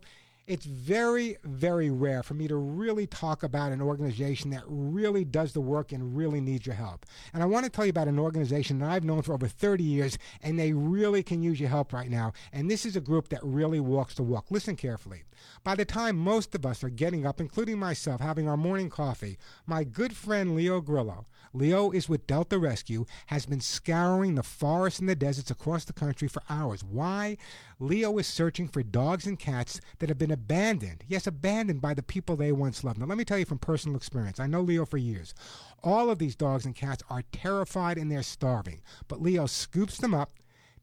[SPEAKER 2] it's very, very rare for me to really talk about an organization that really does the work and really needs your help. And I want to tell you about an organization that I've known for over 30 years, and they really can use your help right now. And this is a group that really walks the walk. Listen carefully. By the time most of us are getting up, including myself, having our morning coffee, my good friend Leo Grillo, Leo is with Delta Rescue, has been scouring the forests and the deserts across the country for hours. Why? Leo is searching for dogs and cats that have been abandoned. Yes, abandoned by the people they once loved. Now, let me tell you from personal experience. I know Leo for years. All of these dogs and cats are terrified and they're starving. But Leo scoops them up,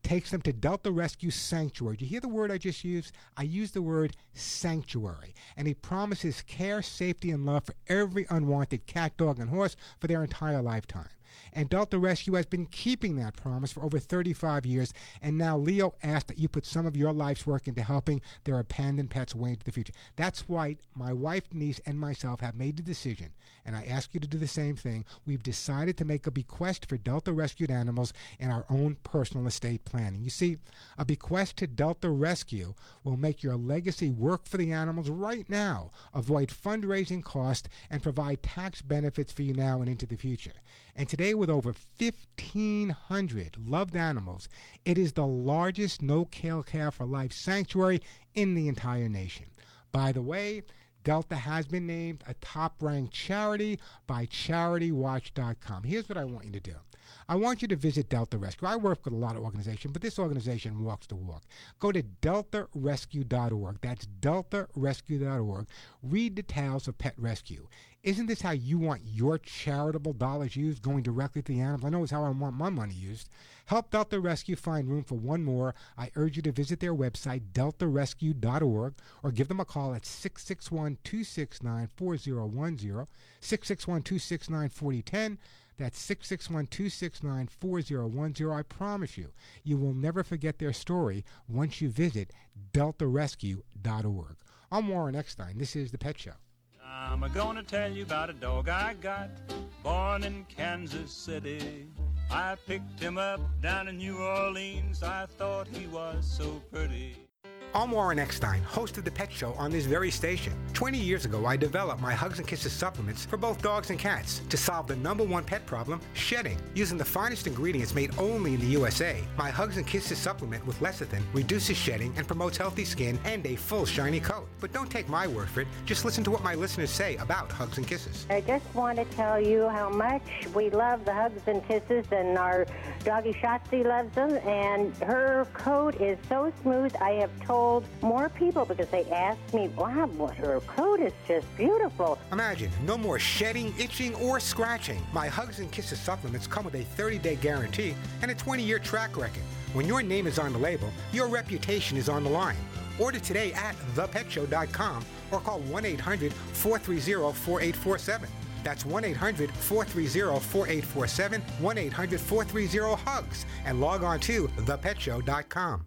[SPEAKER 2] takes them to Delta Rescue Sanctuary. Do you hear the word I just used? I used the word sanctuary. And he promises care, safety, and love for every unwanted cat, dog, and horse for their entire lifetime. And Delta Rescue has been keeping that promise for over 35 years. And now Leo asked that you put some of your life's work into helping their abandoned pets way into the future. That's why my wife, niece, and myself have made the decision, and I ask you to do the same thing. We've decided to make a bequest for Delta rescued animals in our own personal estate planning. You see, a bequest to Delta Rescue will make your legacy work for the animals right now, avoid fundraising costs, and provide tax benefits for you now and into the future. And today, with over 1,500 loved animals, it is the largest no kill care for life sanctuary in the entire nation. By the way, Delta has been named a top ranked charity by CharityWatch.com. Here's what I want you to do I want you to visit Delta Rescue. I work with a lot of organizations, but this organization walks the walk. Go to deltarescue.org. That's deltarescue.org. Read the tales of pet rescue. Isn't this how you want your charitable dollars used, going directly to the animals? I know it's how I want my money used. Help Delta Rescue find room for one more. I urge you to visit their website, deltarescue.org, or give them a call at 661 269 4010, 661 269 4010. That's 661 269 4010. I promise you, you will never forget their story once you visit deltarescue.org. I'm Warren Eckstein. This is The Pet Show.
[SPEAKER 24] I'm gonna tell you about a dog I got, born in Kansas City. I picked him up down in New Orleans. I thought he was so pretty.
[SPEAKER 2] Warren Eckstein, host of The Pet Show on this very station. 20 years ago, I developed my Hugs and Kisses supplements for both dogs and cats to solve the number one pet problem, shedding. Using the finest ingredients made only in the USA, my Hugs and Kisses supplement with lecithin reduces shedding and promotes healthy skin and a full shiny coat. But don't take my word for it, just listen to what my listeners say about Hugs and Kisses.
[SPEAKER 25] I just want to tell you how much we love the Hugs and Kisses, and our doggy Shotzi loves them, and her coat is so smooth, I have told more people because they ask me, wow, her coat is just beautiful.
[SPEAKER 2] Imagine no more shedding, itching, or scratching. My Hugs and Kisses supplements come with a 30 day guarantee and a 20 year track record. When your name is on the label, your reputation is on the line. Order today at thepetshow.com or call 1 800 430 4847. That's 1 800 430 4847, 1 800 430 HUGS, and log on to thepetshow.com.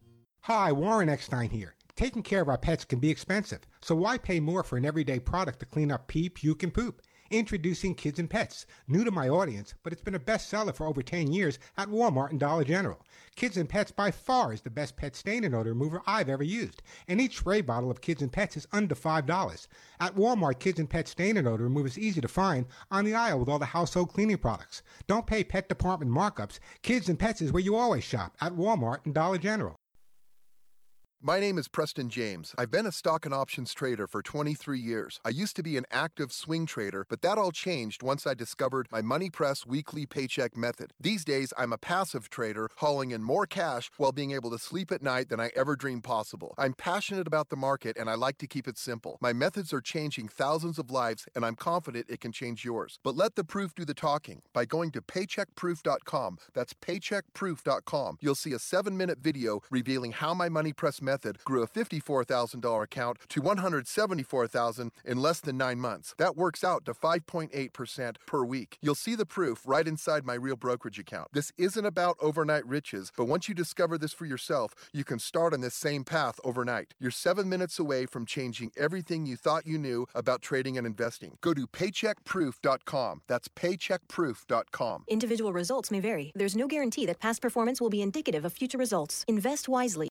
[SPEAKER 2] Hi, Warren Eckstein here. Taking care of our pets can be expensive, so why pay more for an everyday product to clean up pee, puke, and poop? Introducing Kids and Pets. New to my audience, but it's been a bestseller for over 10 years at Walmart and Dollar General. Kids and Pets by far is the best pet stain and odor remover I've ever used, and each spray bottle of Kids and Pets is under $5. At Walmart, Kids and Pets stain and odor remover is easy to find on the aisle with all the household cleaning products. Don't pay pet department markups. Kids and Pets is where you always shop at Walmart and Dollar General.
[SPEAKER 26] My name is Preston James. I've been a stock and options trader for 23 years. I used to be an active swing trader, but that all changed once I discovered my Money Press weekly paycheck method. These days, I'm a passive trader, hauling in more cash while being able to sleep at night than I ever dreamed possible. I'm passionate about the market and I like to keep it simple. My methods are changing thousands of lives, and I'm confident it can change yours. But let the proof do the talking by going to paycheckproof.com. That's paycheckproof.com. You'll see a seven minute video revealing how my Money Press method grew a $54,000 account to 174,000 in less than nine months. That works out to 5.8% per week. You'll see the proof right inside my real brokerage account. This isn't about overnight riches, but once you discover this for yourself, you can start on this same path overnight. You're seven minutes away from changing everything you thought you knew about trading and investing. Go to paycheckproof.com. That's paycheckproof.com.
[SPEAKER 27] Individual results may vary. There's no guarantee that past performance will be indicative of future results. Invest wisely.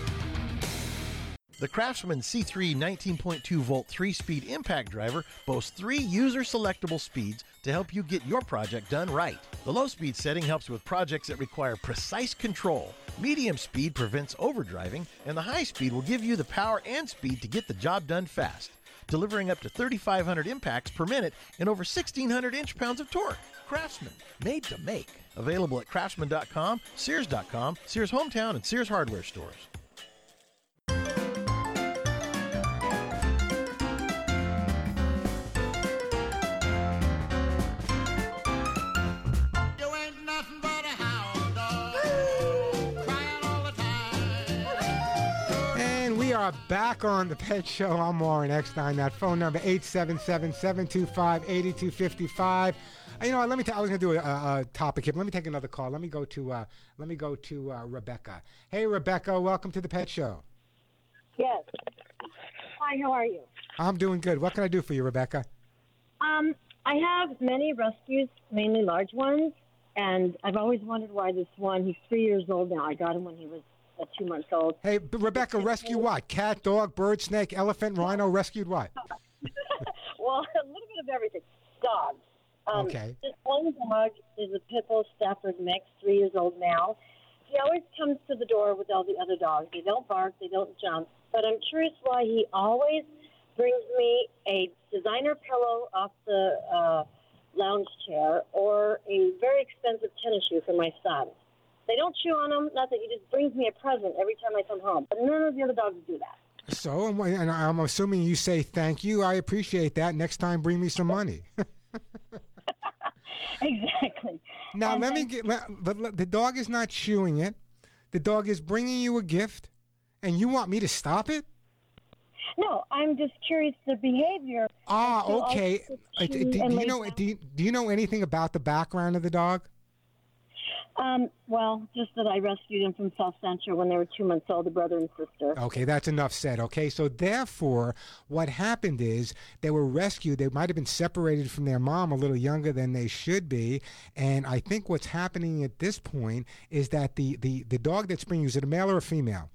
[SPEAKER 22] The Craftsman C3 19.2 volt 3 speed impact driver boasts three user selectable speeds to help you get your project done right. The low speed setting helps with projects that require precise control. Medium speed prevents overdriving, and the high speed will give you the power and speed to get the job done fast, delivering up to 3,500 impacts per minute and over 1,600 inch pounds of torque. Craftsman, made to make. Available at craftsman.com, Sears.com, Sears Hometown, and Sears Hardware stores.
[SPEAKER 2] Are back on the Pet Show. I'm Warren Eckstein. That phone number 877-725-8255. Uh, You know, what, let me. T- I was going to do a, a, a topic here. But let me take another call. Let me go to. Uh, let me go to uh, Rebecca. Hey, Rebecca. Welcome to the Pet Show.
[SPEAKER 28] Yes. Hi, how are you?
[SPEAKER 2] I'm doing good. What can I do for you, Rebecca?
[SPEAKER 28] Um, I have many rescues, mainly large ones, and I've always wondered why this one, he's three years old now. I got him when he was two months old.
[SPEAKER 2] Hey, Rebecca. Rescue what? Cat, dog, bird, snake, elephant, rhino. Rescued what? *laughs*
[SPEAKER 28] well, *laughs* a little bit of everything. Dogs. Um,
[SPEAKER 2] Okay.
[SPEAKER 28] This one dog is a Pit Bull Stafford mix, three years old now. He always comes to the door with all the other dogs. They don't bark, they don't jump. But I'm curious why he always brings me a designer pillow off the uh, lounge chair or a very expensive tennis shoe for my son. They don't chew on them, nothing. He just brings me a present every time I come home. But none of the other dogs do that.
[SPEAKER 2] So, and and I'm assuming you say thank you. I appreciate that. Next time, bring me some money. *laughs* *laughs*
[SPEAKER 28] exactly.
[SPEAKER 2] Now let me get. Let, but let- the dog is not chewing it. The dog is bringing you a gift, and you want me to stop it?
[SPEAKER 28] No, I'm just curious the behavior.
[SPEAKER 2] Ah, okay. Uh, Do, do you know? Do do you know anything about the background of the dog?
[SPEAKER 28] Um, well, just that I rescued him from South Central when they were two months old, the brother and sister.
[SPEAKER 2] Okay, that's enough said. Okay, so therefore, what happened is they were rescued. They might have been separated from their mom a little younger than they should be, and I think what's happening at this point is that the the the dog that's bringing you is it a male or a female?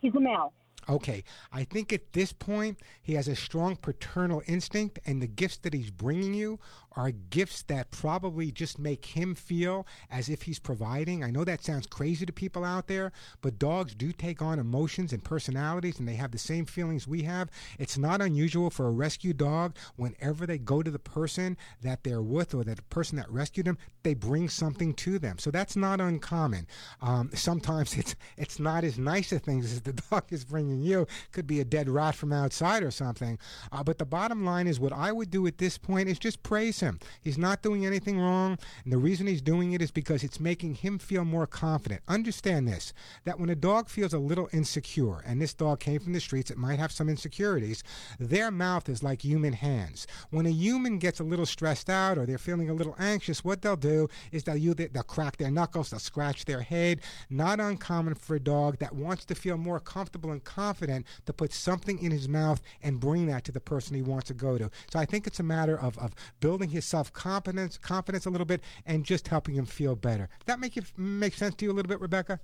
[SPEAKER 28] He's a male.
[SPEAKER 2] Okay, I think at this point he has a strong paternal instinct, and the gifts that he's bringing you are gifts that probably just make him feel as if he's providing. I know that sounds crazy to people out there, but dogs do take on emotions and personalities, and they have the same feelings we have. It's not unusual for a rescue dog, whenever they go to the person that they're with or that person that rescued them, they bring something to them. So that's not uncommon. Um, sometimes *laughs* it's it's not as nice a things as the *laughs* dog is bringing you. Could be a dead rat from outside or something. Uh, but the bottom line is, what I would do at this point is just praise him. He's not doing anything wrong, and the reason he's doing it is because it's making him feel more confident. Understand this that when a dog feels a little insecure, and this dog came from the streets, it might have some insecurities, their mouth is like human hands. When a human gets a little stressed out or they're feeling a little anxious, what they'll do is they'll, use it, they'll crack their knuckles, they'll scratch their head. Not uncommon for a dog that wants to feel more comfortable and confident to put something in his mouth and bring that to the person he wants to go to. So I think it's a matter of, of building his self confidence confidence a little bit and just helping him feel better. That make it make sense to you a little bit, Rebecca?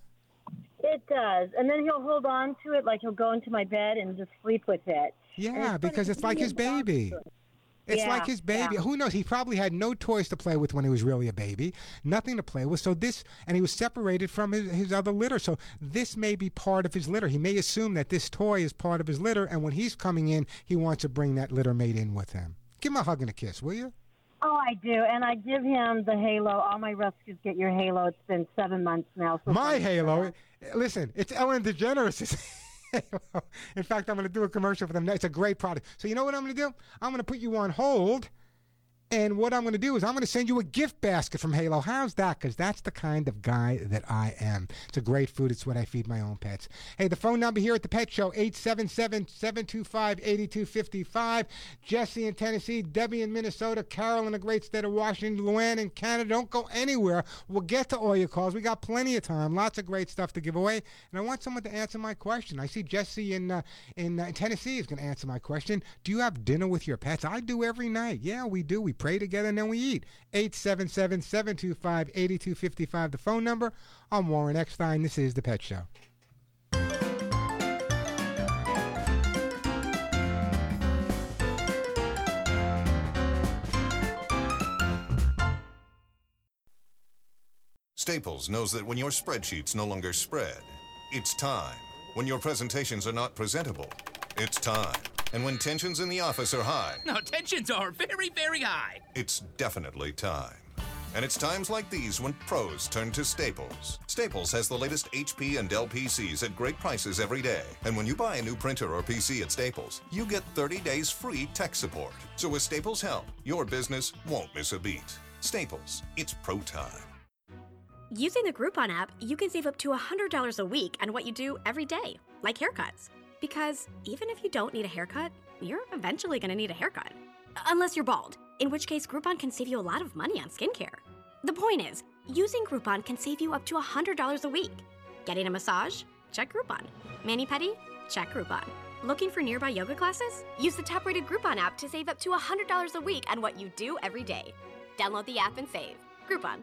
[SPEAKER 28] It does, and then he'll hold on to it like he'll go into my bed and just sleep with it.
[SPEAKER 2] Yeah,
[SPEAKER 28] it's
[SPEAKER 2] because it's like his baby. It's
[SPEAKER 28] Yeah,
[SPEAKER 2] like his baby.
[SPEAKER 28] yeah.
[SPEAKER 2] Who knows? He probably had no toys to play with when he was really a baby, nothing to play with. So this, and he was separated from his, his other litter. So this may be part of his litter. He may assume that this toy is part of his litter, and when he's coming in, he wants to bring that litter mate in with him. Give him a hug and a kiss, will you?
[SPEAKER 28] Oh, I do, and I give him the halo. All my rescues get your halo. It's been seven months now. So
[SPEAKER 2] My
[SPEAKER 28] thank you for
[SPEAKER 2] halo.
[SPEAKER 28] Eh,
[SPEAKER 2] listen, it's Ellen DeGeneres' *laughs* halo. In fact, I'm going to do a commercial for them. It's a great product. So you know what I'm going to do? I'm going to put you on hold. And what I'm going to do is I'm going to send you a gift basket from Halo. How's that? Because that's the kind of guy that I am. It's a great food. It's what I feed my own pets. Hey, the phone number here at the Pet Show, 877-725-8255. Jesse in Tennessee, Debbie in Minnesota, Carol in the great state of Washington, Luann in Canada. Don't go anywhere. We'll get to all your calls. We got plenty of time. Lots of great stuff to give away. And I want someone to answer my question. I see Jesse in, uh, in uh, Tennessee is going to answer my question. Do you have dinner with your pets? I do every night. Yeah, we do. We pray together and then we eat. 877 725 8255, the phone number. I'm Warren Eckstein. This is The Pet Show.
[SPEAKER 29] Staples knows that when your spreadsheets no longer spread, it's time. When your presentations are not presentable, it's time. And when tensions in the office are high,
[SPEAKER 30] No, tensions are very, very high.
[SPEAKER 29] it's definitely time. And it's times like these when pros turn to Staples. Staples has the latest HP and Dell PCs at great prices every day. And when you buy a new printer or PC at Staples, you get 30 days free tech support. So with Staples' help, your business won't miss a beat. Staples, it's pro time.
[SPEAKER 31] Using the Groupon app, you can save up to $100 a week on what you do every day, like haircuts. Because even if you don't need a haircut, you're eventually going to need a haircut. Unless you're bald, in which case Groupon can save you a lot of money on skincare. The point is, using Groupon can save you up to $100 a week. Getting a massage? Check Groupon. Mani pedi? Check Groupon. Looking for nearby yoga classes? Use the top rated Groupon app to save up to $100 a week on what you do every day. Download the app and save. Groupon.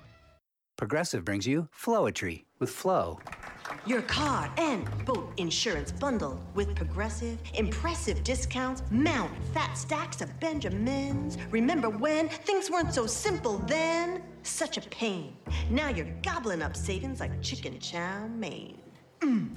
[SPEAKER 32] Progressive brings you Flowetry with Flow.
[SPEAKER 33] Your car and boat insurance bundle with Progressive. Impressive discounts, mount fat stacks of Benjamins. Remember when things weren't so simple then? Such a pain. Now you're gobbling up savings like chicken chow mein. Mm.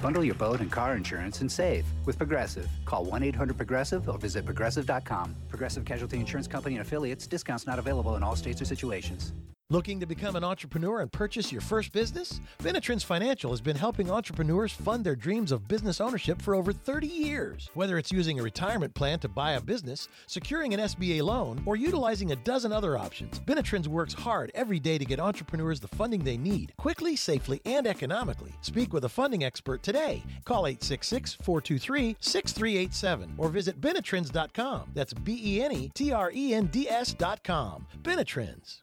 [SPEAKER 32] Bundle your boat and car insurance and save with Progressive. Call 1 800 Progressive or visit progressive.com. Progressive Casualty Insurance Company and affiliates. Discounts not available in all states or situations.
[SPEAKER 22] Looking to become an entrepreneur and purchase your first business? Benetrends Financial has been helping entrepreneurs fund their dreams of business ownership for over 30 years. Whether it's using a retirement plan to buy a business, securing an SBA loan, or utilizing a dozen other options, Benetrends works hard every day to get entrepreneurs the funding they need, quickly, safely, and economically. Speak with a funding expert today. Call 866 423 6387 or visit Benetrends.com. That's B E N E T R E N D S.com. Benetrends.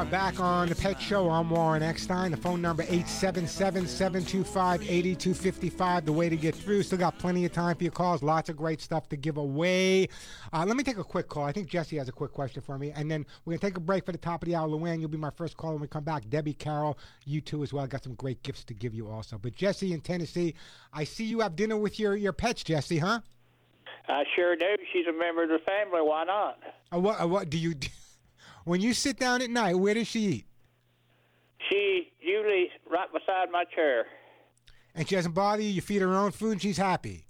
[SPEAKER 2] are back on the Pet Show. I'm Warren Eckstein. The phone number 877-725-8255. The way to get through. Still got plenty of time for your calls. Lots of great stuff to give away. Uh, let me take a quick call. I think Jesse has a quick question for me. And then we're going to take a break for the top of the hour. Luann, you'll be my first call when we come back. Debbie Carroll, you too as well. I got some great gifts to give you also. But Jesse in Tennessee, I see you have dinner with your, your pets, Jesse, huh?
[SPEAKER 34] I sure do. She's a member of the family. Why not?
[SPEAKER 2] Uh, what, uh, what do you When you sit down at night, where does she eat?
[SPEAKER 34] She usually right beside my chair.
[SPEAKER 2] And she doesn't bother you. You feed her own food, and she's happy.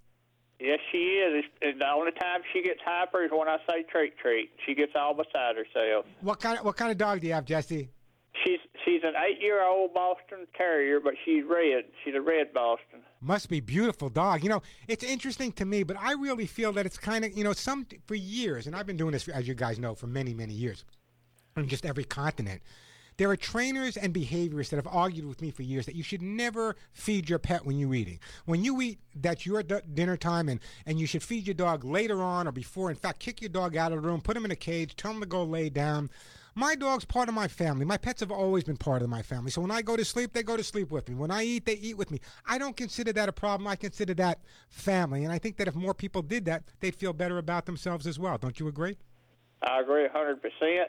[SPEAKER 34] Yes, she is. It's, the only time she gets hyper is when I say treat treat. She gets all beside herself.
[SPEAKER 2] What kind of what kind of dog do you have, Jesse?
[SPEAKER 34] She's she's an eight year old Boston Terrier, but she's red. She's a red Boston.
[SPEAKER 2] Must be beautiful dog. You know, it's interesting to me, but I really feel that it's kind of you know some for years, and I've been doing this as you guys know for many many years on just every continent. There are trainers and behaviorists that have argued with me for years that you should never feed your pet when you're eating. When you eat, that's your d- dinner time, and, and you should feed your dog later on or before. In fact, kick your dog out of the room, put him in a cage, tell him to go lay down. My dog's part of my family. My pets have always been part of my family. So when I go to sleep, they go to sleep with me. When I eat, they eat with me. I don't consider that a problem. I consider that family. And I think that if more people did that, they'd feel better about themselves as well. Don't you agree?
[SPEAKER 34] I agree a 100%.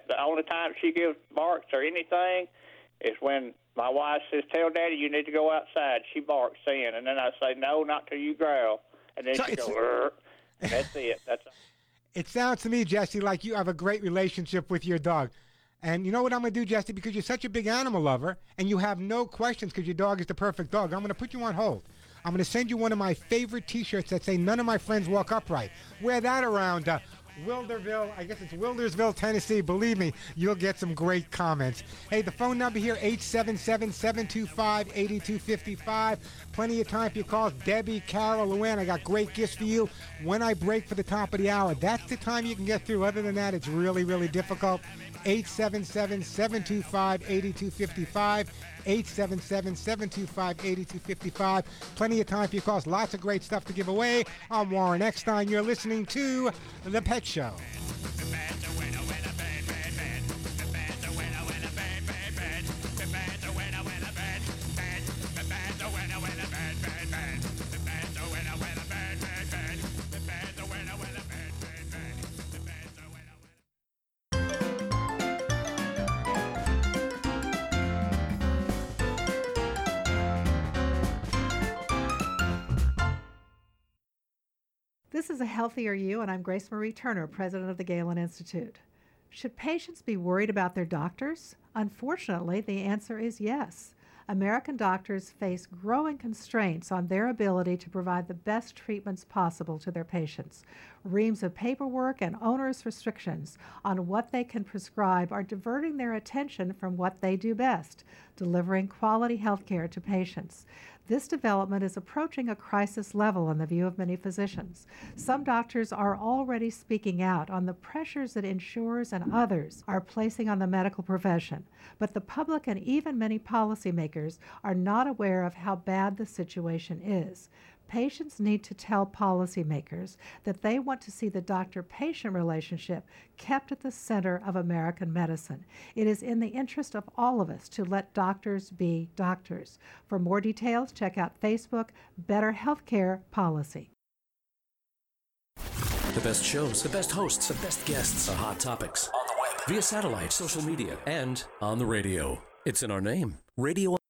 [SPEAKER 34] The only time she gives barks or anything is when my wife says, Tell Daddy you need to go outside. She barks in. And then I say, No, not till you growl. And then
[SPEAKER 2] So
[SPEAKER 34] she goes, that's it. That's *laughs*
[SPEAKER 2] It sounds to me, Jesse, like you have a great relationship with your dog. And you know what I'm going to do, Jesse? Because you're such a big animal lover and you have no questions because your dog is the perfect dog, I'm going to put you on hold. I'm going to send you one of my favorite t shirts that say, None of my friends walk upright. Wear that around uh, Wilderville. I guess it's Wildersville, Tennessee. Believe me, you'll get some great comments. Hey, the phone number here, 877 725 8255. Plenty of time for your calls. Debbie, Carol, Luann, I got great gifts for you. When I break for the top of the hour, that's the time you can get through. Other than that, it's really, really difficult. 877 725 8255. 877 725 8255. Plenty of time for your calls. Lots of great stuff to give away. I'm Warren Eckstein. You're listening to The Pet Show.
[SPEAKER 35] This is A Healthier You, and I'm Grace Marie Turner, president of the Galen Institute. Should patients be worried about their doctors? Unfortunately, the answer is yes. American doctors face growing constraints on their ability to provide the best treatments possible to their patients. Reams of paperwork and onerous restrictions on what they can prescribe are diverting their attention from what they do best delivering quality health care to patients. This development is approaching a crisis level in the view of many physicians. Some doctors are already speaking out on the pressures that insurers and others are placing on the medical profession, but the public and even many policymakers are not aware of how bad the situation is. Patients need to tell policymakers that they want to see the doctor patient relationship kept at the center of American medicine. It is in the interest of all of us to let doctors be doctors. For more details, check out Facebook Better Healthcare Policy.
[SPEAKER 1] The best shows, the best hosts, the best guests, the hot topics. On the web, via satellite, social media, and on the radio. It's in our name. Radio.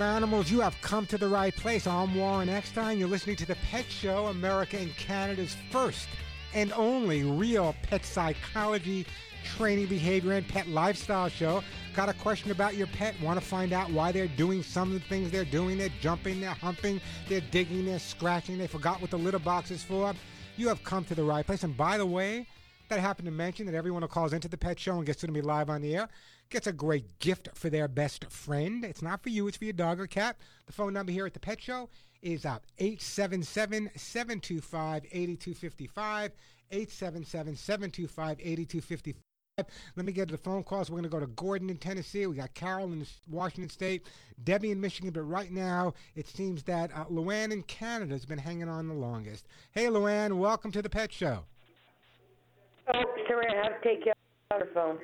[SPEAKER 2] Love animals, you have come to the right place. I'm Warren Eckstein. You're listening to The Pet Show, America and Canada's first and only real pet psychology, training behavior, and pet lifestyle show. Got a question about your pet? Want to find out why they're doing some of the things they're doing? They're jumping, they're humping, they're digging, they're scratching, they forgot what the litter box is for. You have come to the right place. And by the way, that happened to mention that everyone who calls into the pet show and gets to be live on the air gets a great gift for their best friend. It's not for you, it's for your dog or cat. The phone number here at the pet show is up 877 725 8255. 877 725 8255. Let me get to the phone calls. We're going to go to Gordon in Tennessee. We got Carol in Washington State, Debbie in Michigan. But right now, it seems that uh, Luann in Canada has been hanging on the longest. Hey, Luann, welcome to the Pet Show.
[SPEAKER 36] Oh, sorry, I have to take you off the phone.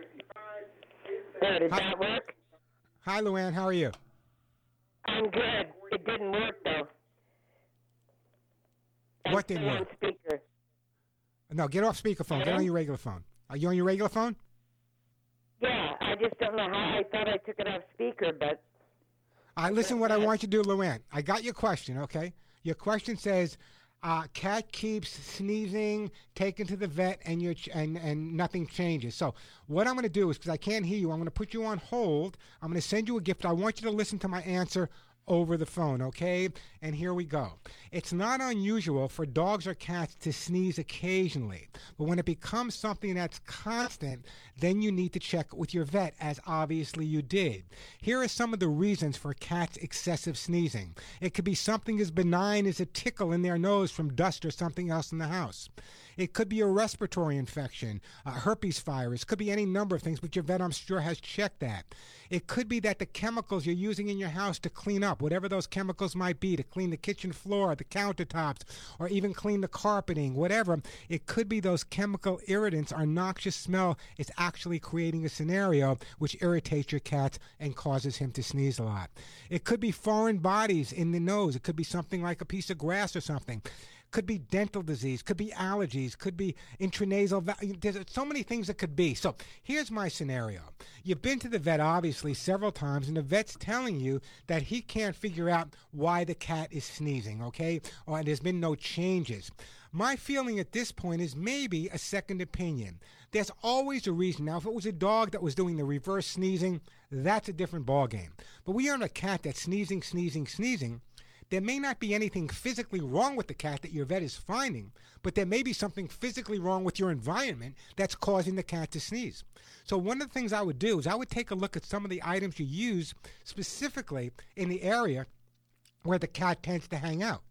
[SPEAKER 36] There, did
[SPEAKER 2] Hi.
[SPEAKER 36] that work?
[SPEAKER 2] Hi, Luann. How are you?
[SPEAKER 36] I'm good. It didn't work though.
[SPEAKER 2] What didn't work?
[SPEAKER 36] speaker.
[SPEAKER 2] No, get off speakerphone. Get on your regular phone. Are you on your regular phone?
[SPEAKER 36] Yeah, I just don't know how. I thought I took it off speaker, but
[SPEAKER 2] right, listen what I want you to do, Luann. I got your question, okay? Your question says, uh, cat keeps sneezing, taken to the vet, and you and and nothing changes. So what I'm going to do is because I can't hear you, I'm going to put you on hold. I'm going to send you a gift. I want you to listen to my answer over the phone, okay? And here we go. It's not unusual for dogs or cats to sneeze occasionally, but when it becomes something that's constant, then you need to check with your vet, as obviously you did. Here are some of the reasons for cats' excessive sneezing. It could be something as benign as a tickle in their nose from dust or something else in the house. It could be a respiratory infection, a herpes virus, could be any number of things, but your vet, I'm sure, has checked that. It could be that the chemicals you're using in your house to clean up, whatever those chemicals might be, to clean the kitchen floor, the countertops, or even clean the carpeting, whatever, it could be those chemical irritants or noxious smell is actually creating a scenario which irritates your cat and causes him to sneeze a lot. It could be foreign bodies in the nose. It could be something like a piece of grass or something could be dental disease, could be allergies, could be intranasal. There's so many things that could be. So here's my scenario. You've been to the vet obviously several times, and the vet's telling you that he can't figure out why the cat is sneezing, okay? Or there's been no changes. My feeling at this point is maybe a second opinion. There's always a reason. Now, if it was a dog that was doing the reverse sneezing, that's a different ballgame. But we have a cat that's sneezing, sneezing, sneezing there may not be anything physically wrong with the cat that your vet is finding, but there may be something physically wrong with your environment that's causing the cat to sneeze. So, one of the things I would do is I would take a look at some of the items you use specifically in the area where the cat tends to hang out.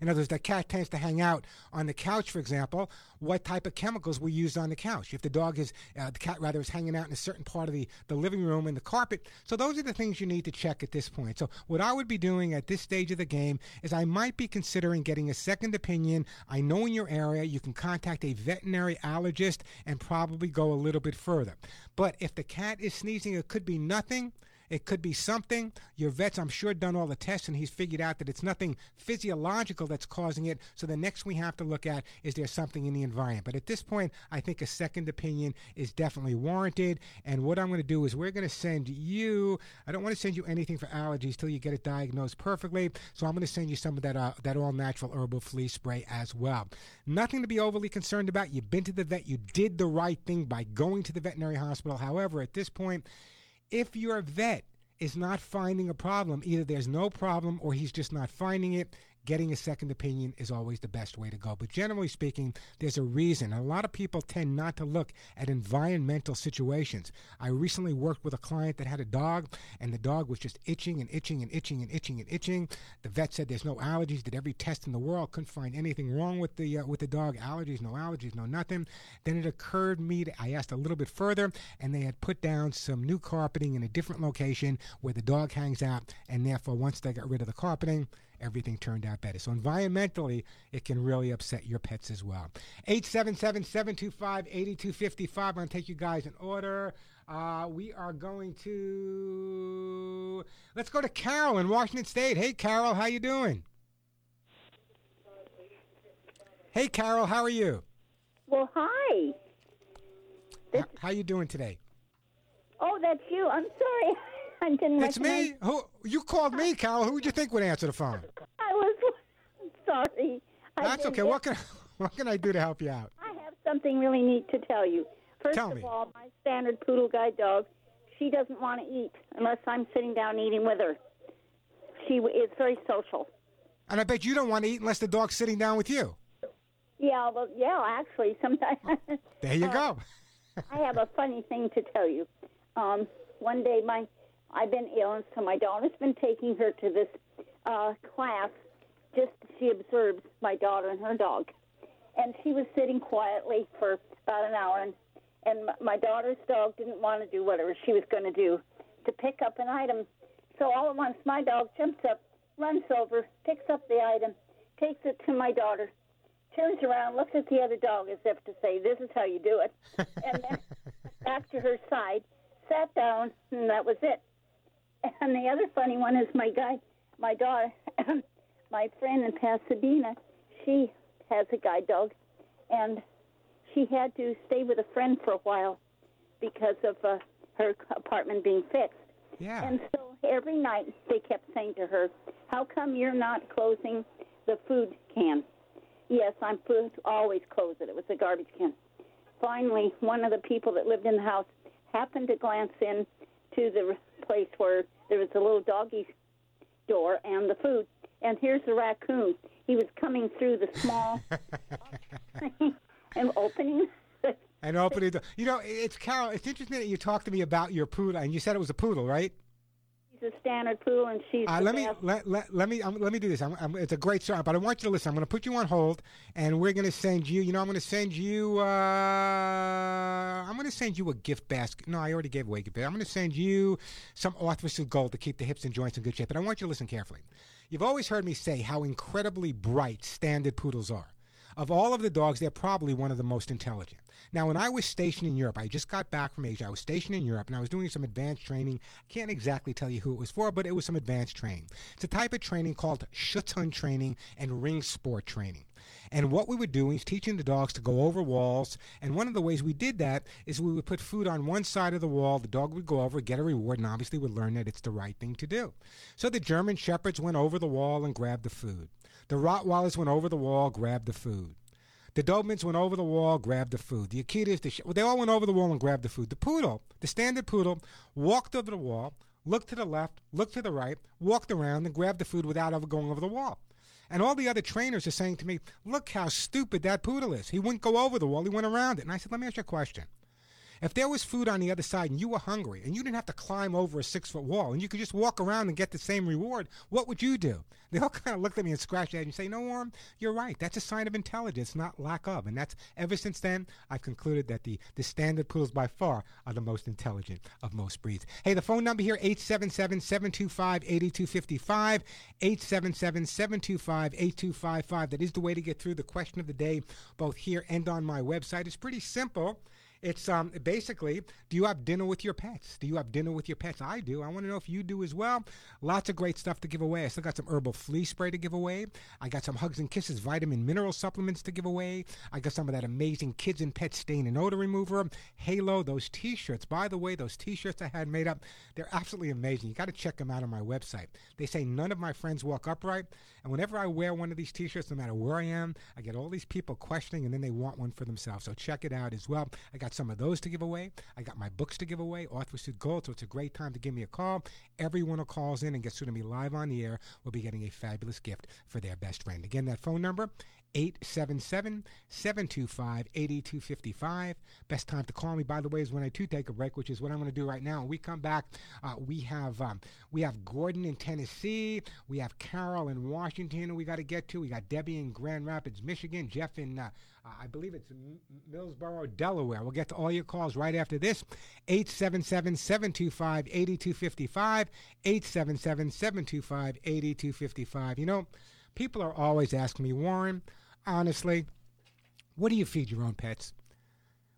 [SPEAKER 2] In other words, the cat tends to hang out on the couch, for example. What type of chemicals were used on the couch? If the dog is, uh, the cat rather is hanging out in a certain part of the, the living room and the carpet. So those are the things you need to check at this point. So what I would be doing at this stage of the game is I might be considering getting a second opinion. I know in your area you can contact a veterinary allergist and probably go a little bit further. But if the cat is sneezing, it could be nothing. It could be something. Your vet's, I'm sure, done all the tests and he's figured out that it's nothing physiological that's causing it. So the next we have to look at is there something in the environment. But at this point, I think a second opinion is definitely warranted. And what I'm going to do is we're going to send you. I don't want to send you anything for allergies till you get it diagnosed perfectly. So I'm going to send you some of that uh, that all natural herbal flea spray as well. Nothing to be overly concerned about. You've been to the vet. You did the right thing by going to the veterinary hospital. However, at this point if your vet is not finding a problem, either there's no problem or he's just not finding it, getting a second opinion is always the best way to go. But generally speaking, there's a reason. A lot of people tend not to look at environmental situations. I recently worked with a client that had a dog, and the dog was just itching and itching and itching and itching and itching. The vet said there's no allergies, did every test in the world, couldn't find anything wrong with the uh, with the dog. Allergies, no allergies, no nothing. Then it occurred me, to, I asked a little bit further, and they had put down some new carpeting in a different location where the dog hangs out, and therefore once they got rid of the carpeting, everything turned out better. So environmentally, it can really upset your pets as well. 877-725-8255. I'm going to take you guys in order. Uh, we are going to let's go to Carol in Washington State. Hey, Carol, how you doing? Hey, Carol, how are you?
[SPEAKER 37] Well, hi.
[SPEAKER 2] H- how you doing today?
[SPEAKER 37] Oh, that's you. I'm sorry. *laughs*
[SPEAKER 2] It's me. Who you called me, Carol? Who would you think would answer the phone?
[SPEAKER 37] I was *laughs* sorry. I
[SPEAKER 2] That's okay.
[SPEAKER 37] get-
[SPEAKER 2] What can *laughs* what can I do to help you out?
[SPEAKER 37] I have something really neat to tell you. First
[SPEAKER 2] Tell
[SPEAKER 37] of
[SPEAKER 2] me.
[SPEAKER 37] all, my standard poodle guide dog, she doesn't want to eat unless I'm sitting down eating with her. She is very social.
[SPEAKER 2] And I bet you don't want to eat unless the dog's sitting down with you.
[SPEAKER 37] Yeah, well, yeah, actually, *laughs* sometimes.
[SPEAKER 2] There you
[SPEAKER 37] Uh,
[SPEAKER 2] go.
[SPEAKER 37] I have a funny thing to tell you. Um, one day, my I've been ill, and so my daughter's been taking her to this uh, class. Just she observes my daughter and her dog, and she was sitting quietly for about an hour, and and my daughter's dog didn't want to do whatever she was going to do to pick up an item. So all at once, my dog jumps up, runs over, picks up the item, takes it to my daughter, turns around, looks at the other dog as if to say, "This is how you do it," *laughs* and then back to her side, sat down, and that was it. And the other funny one is my guy, my daughter, *laughs* my friend in Pasadena. She has a guide dog, and she had to stay with a friend for a while because of uh, her apartment being fixed.
[SPEAKER 2] Yeah.
[SPEAKER 37] And so every night they kept saying to her, "How come you're not closing the food can?" Yes, I'm supposed to always close it. It was a garbage can. Finally, one of the people that lived in the house happened to glance in to the place where there was a little doggy door and the food. And here's the raccoon. He was coming through the small *laughs* and opening.
[SPEAKER 2] And opening the you know, it's Carol, it's interesting that you talked to me about your poodle and you said it was a poodle, right?
[SPEAKER 37] A standard poodle, and she's
[SPEAKER 2] Uh,
[SPEAKER 37] the
[SPEAKER 2] let me let, let, let me um, let me do this. I'm, I'm, it's a great story, but I want you to listen. I'm going to put you on hold, and we're going to send you. You know, I'm going to send you. Uh, I'm going to send you a gift basket. No, I already gave away a gift basket. I'm going to send you some Arthrosoothe Gold to keep the hips and joints in good shape. But I want you to listen carefully. You've always heard me say how incredibly bright standard poodles are. Of all of the dogs, they're probably one of the most intelligent. Now, when I was stationed in Europe, I just got back from Asia. I was stationed in Europe and I was doing some advanced training. I can't exactly tell you who it was for, but it was some advanced training. It's a type of training called Schutzhund training and ring sport training. And what we were doing is teaching the dogs to go over walls. And one of the ways we did that is we would put food on one side of the wall. The dog would go over, get a reward, and obviously would learn that it's the right thing to do. So the German Shepherds went over the wall and grabbed the food. The Rottweilers went over the wall, grabbed the food. The Dobermans went over the wall, grabbed the food. The Akitas, the sh- they all went over the wall and grabbed the food. The poodle, the standard poodle, walked over the wall, looked to the left, looked to the right, walked around, and grabbed the food without ever going over the wall. And all the other trainers are saying to me, "Look how stupid that poodle is. He wouldn't go over the wall; he went around it." And I said, "Let me ask you a question." If there was food on the other side and you were hungry and you didn't have to climb over a six foot wall and you could just walk around and get the same reward, what would you do? *laughs* They all kind of looked at me and scratched their head and say, No, Warren, you're right. That's a sign of intelligence, not lack of. And that's ever since then, I've concluded that the, the standard poodles by far are the most intelligent of most breeds. Hey, the phone number here, 877 725 8255. 877 725 8255. That is the way to get through the question of the day, both here and on my website. It's pretty simple. It's um, basically, do you have dinner with your pets? Do you have dinner with your pets? I do. I want to know if you do as well. Lots of great stuff to give away. I still got some herbal flea spray to give away. I got some Hugs and Kisses vitamin mineral supplements to give away. I got some of that amazing kids and pet stain and odor remover. Halo, those t-shirts. By the way, those t-shirts I had made up, they're absolutely amazing. You got to check them out on my website. They say none of my friends walk upright. And whenever I wear one of these t-shirts, no matter where I am, I get all these people questioning and then they want one for themselves. So check it out as well. I got some of those to give away. I got my books to give away, Arthrosoothe Gold. So it's a great time to give me a call. Everyone who calls in and gets through to me live on the air will be getting a fabulous gift for their best friend. Again, that phone number, 877 725 8255. Best time to call me, by the way, is when I do take a break, which is what I'm going to do right now. When we come back, uh, we have um, we have Gordon in Tennessee, we have Carol in Washington, we got to get to. We got Debbie in Grand Rapids, Michigan, Jeff in uh, uh, I believe it's M- Millsboro, Delaware. We'll get to all your calls right after this. 877 725 8255. 877 725 8255. You know, people are always asking me, Warren, honestly, what do you feed your own pets?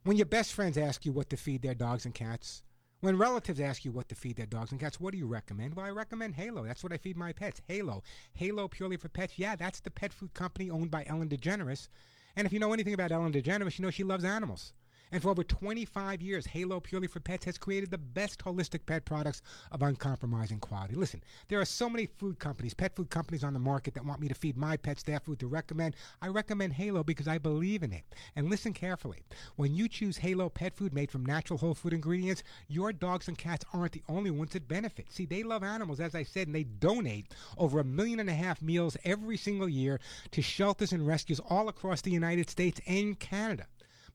[SPEAKER 2] When your best friends ask you what to feed their dogs and cats, when relatives ask you what to feed their dogs and cats, what do you recommend? Well, I recommend Halo. That's what I feed my pets. Halo. Halo purely for pets. Yeah, that's the pet food company owned by Ellen DeGeneres. And if you know anything about Ellen DeGeneres, you know she loves animals. And for over 25 years, Halo Purely for Pets has created the best holistic pet products of uncompromising quality. Listen, there are so many food companies, pet food companies on the market that want me to feed my pets their food to recommend. I recommend Halo because I believe in it. And listen carefully. When you choose Halo pet food made from natural whole food ingredients, your dogs and cats aren't the only ones that benefit. See, they love animals, as I said, and they donate over a million and a half meals every single year to shelters and rescues all across the United States and Canada.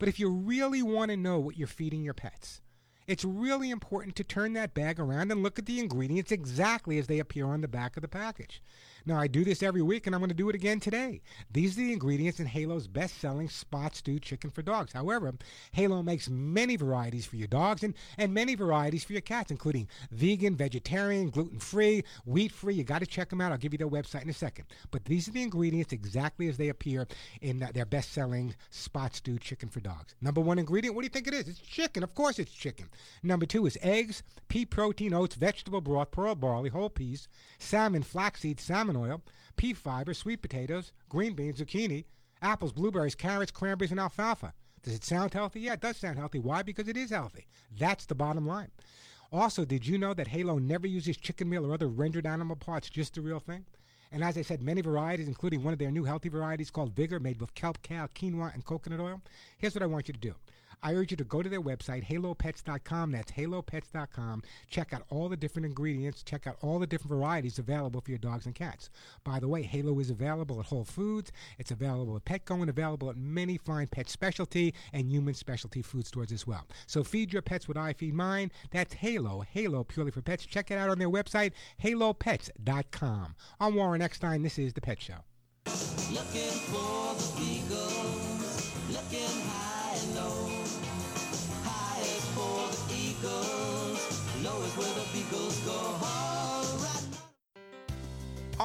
[SPEAKER 2] But if you really want to know what you're feeding your pets, it's really important to turn that bag around and look at the ingredients exactly as they appear on the back of the package. Now, I do this every week, and I'm going to do it again today. These are the ingredients in Halo's best selling spot stew chicken for dogs. However, Halo makes many varieties for your dogs and, and many varieties for your cats, including vegan, vegetarian, gluten free, wheat free. You got to check them out. I'll give you their website in a second. But these are the ingredients exactly as they appear in their best selling spot stew chicken for dogs. Number one ingredient, what do you think it is? It's chicken. Of course, it's chicken. Number two is eggs, pea protein, oats, vegetable broth, pearl barley, whole peas, salmon, flaxseed, salmon oil, pea fiber, sweet potatoes, green beans, zucchini, apples, blueberries, carrots, cranberries, and alfalfa. Does it sound healthy? Yeah, it does sound healthy. Why? Because it is healthy. That's the bottom line. Also, did you know that Halo never uses chicken meal or other rendered animal parts, just the real thing? And as I said, many varieties, including one of their new healthy varieties called Vigor, made with kelp, cow, quinoa, and coconut oil. Here's what I want you to do. I urge you to go to their website, halopets.com. That's halopets.com. Check out all the different ingredients. Check out all the different varieties available for your dogs and cats. By the way, Halo is available at Whole Foods. It's available at Petco and available at many fine pet specialty and human specialty food stores as well. So feed your pets what I feed mine. That's Halo, Halo purely for pets. Check it out on their website, halopets.com. I'm Warren Eckstein. This is The Pet Show.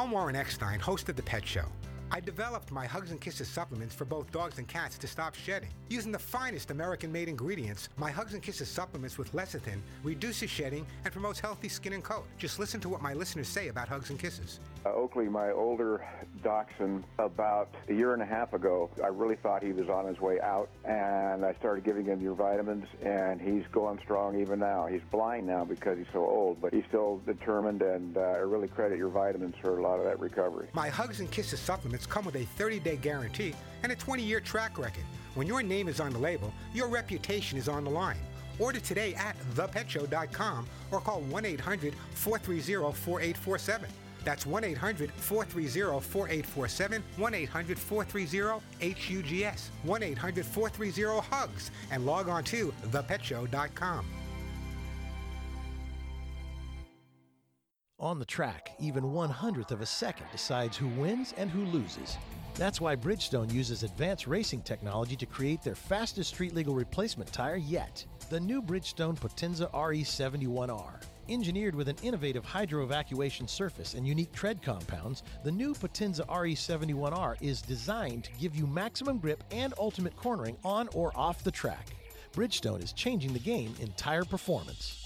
[SPEAKER 2] I'm Warren Eckstein, host of The Pet Show. I developed my Hugs and Kisses supplements for both dogs and cats to stop shedding. Using the finest American made ingredients, my Hugs and Kisses supplements with lecithin reduces shedding and promotes healthy skin and coat. Just listen to what my listeners say about Hugs and Kisses.
[SPEAKER 38] Uh, Oakley, my older dachshund, about a year and a half ago, I really thought he was on his way out, and I started giving him your vitamins, and he's going strong even now. He's blind now because he's so old, but he's still determined, and uh, I really credit your vitamins for a lot of that recovery.
[SPEAKER 2] My Hugs and Kisses supplements come with a 30 day guarantee and a 20 year track record. When your name is on the label, your reputation is on the line. Order today at thepetshow.com or call 1 800 430 4847. That's 1 800 430 4847, 1 800 430 HUGS, 1 800 430 HUGS, and log on to thepetshow.com.
[SPEAKER 22] On the track, even one hundredth of a second decides who wins and who loses. That's why Bridgestone uses advanced racing technology to create their fastest street legal replacement tire yet the new Bridgestone Potenza RE71R. Engineered with an innovative hydro evacuation surface and unique tread compounds, the new Potenza RE71R is designed to give you maximum grip and ultimate cornering on or off the track. Bridgestone is changing the game in tire performance.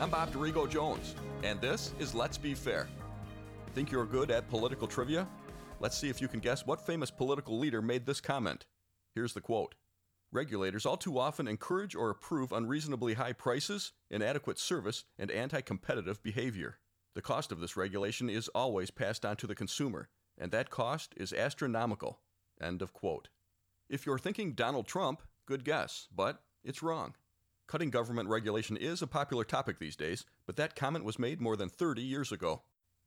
[SPEAKER 39] I'm Bob Dorigo Jones, and this is Let's Be Fair. Think you're good at political trivia? Let's see if you can guess what famous political leader made this comment. Here's the quote Regulators all too often encourage or approve unreasonably high prices, inadequate service, and anti competitive behavior. The cost of this regulation is always passed on to the consumer, and that cost is astronomical. End of quote. If you're thinking Donald Trump, good guess, but it's wrong. Cutting government regulation is a popular topic these days, but that comment was made more than 30 years ago.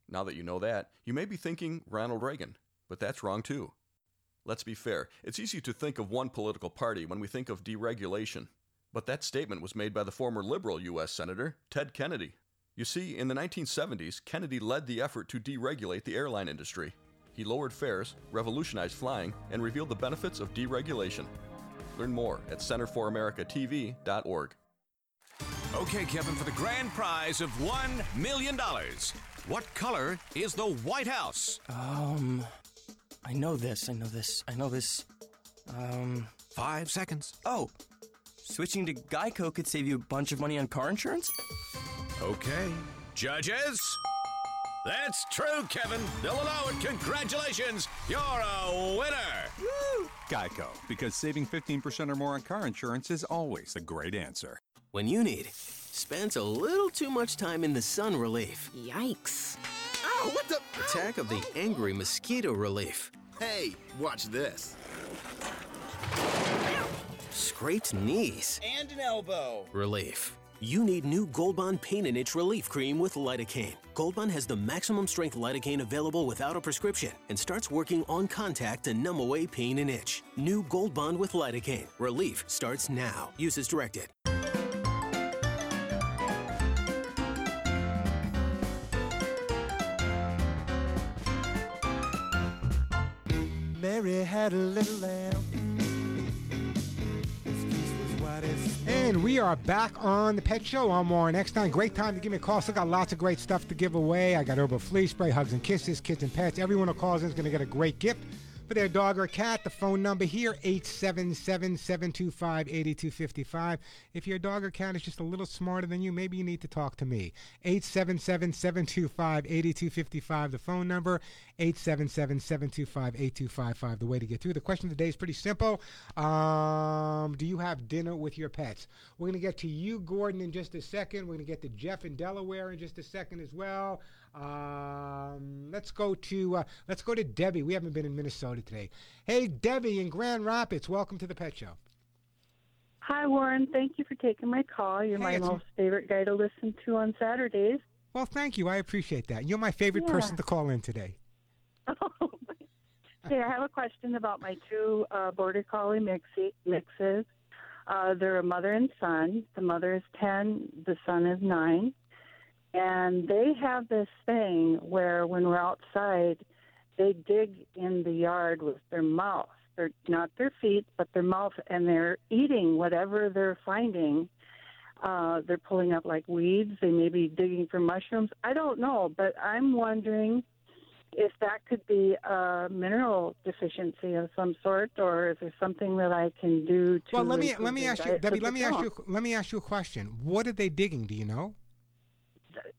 [SPEAKER 39] Now that you know that, you may be thinking Ronald Reagan, but that's wrong too. Let's be fair, it's easy to think of one political party when we think of deregulation. But that statement was made by the former liberal U.S. Senator, Ted Kennedy. You see, in the 1970s, Kennedy led the effort to deregulate the airline industry. He lowered fares, revolutionized flying, and revealed the benefits of deregulation. Learn more at centerforamericatv.org.
[SPEAKER 40] Okay, Kevin, for the grand prize of $1 million. What color is the White House?
[SPEAKER 41] Um, I know this. I know this. I know this. Um,
[SPEAKER 40] five seconds.
[SPEAKER 41] Oh, switching to Geico could save you a bunch of money on car insurance?
[SPEAKER 40] Okay. Judges? That's true, Kevin. They'll allow it. Congratulations. You're a winner.
[SPEAKER 42] Woo! Geico, because saving 15% or more on car insurance is always a great answer.
[SPEAKER 43] When you need spends a little too much time in the sun relief.
[SPEAKER 31] Yikes.
[SPEAKER 43] Ow, what the? Attack of the angry mosquito relief.
[SPEAKER 44] Hey, watch this.
[SPEAKER 43] Scraped knees.
[SPEAKER 44] And an elbow.
[SPEAKER 43] Relief. You need new Gold Bond Pain and Itch Relief Cream with lidocaine. Gold Bond has the maximum strength lidocaine available without a prescription and starts working on contact to numb away pain and itch. New Gold Bond with lidocaine. Relief starts now. Use as directed.
[SPEAKER 2] Mary had a little lamb. And we are back on the Pet Show on Warren Eckstein. Great time to give me a call. Still got lots of great stuff to give away. I got herbal flea spray, hugs and kisses, kids and pets. Everyone who calls in is going to get a great gift for their dog or cat. The phone number here, 877-725-8255. If your dog or cat is just a little smarter than you, maybe you need to talk to me. 877-725-8255. The phone number, 877-725-8255. The way to get through. The question of the day is pretty simple. Um, do you have dinner with your pets? We're going to get to you, Gordon, in just a second. We're going to get to Jeff in Delaware in just a second as well. Um, let's go to uh, let's go to Debbie. We haven't been in Minnesota today. Hey, Debbie in Grand Rapids. Welcome to the Pet Show.
[SPEAKER 45] Hi, Warren. Thank you for taking my call. You're
[SPEAKER 2] Hey,
[SPEAKER 45] my most favorite guy to listen to on Saturdays.
[SPEAKER 2] Well, thank you. I appreciate that. You're my favorite
[SPEAKER 45] Yeah.
[SPEAKER 2] person to call in today. *laughs*
[SPEAKER 45] Hey, I have a question about my two uh, border collie mixes. Uh, they're a mother and son. The mother is 10, the son is 9. And they have this thing where when we're outside, they dig in the yard with their mouth. They're not their feet, but their mouth, and they're eating whatever they're finding. Uh, they're pulling up like weeds. They may be digging for mushrooms. I don't know, but I'm wondering if that could be a mineral deficiency of some sort, or is there something that I can do to?
[SPEAKER 2] Well, let me let me ask you, Debbie. Let me ask you let me ask you a question. What are they digging? Do you know?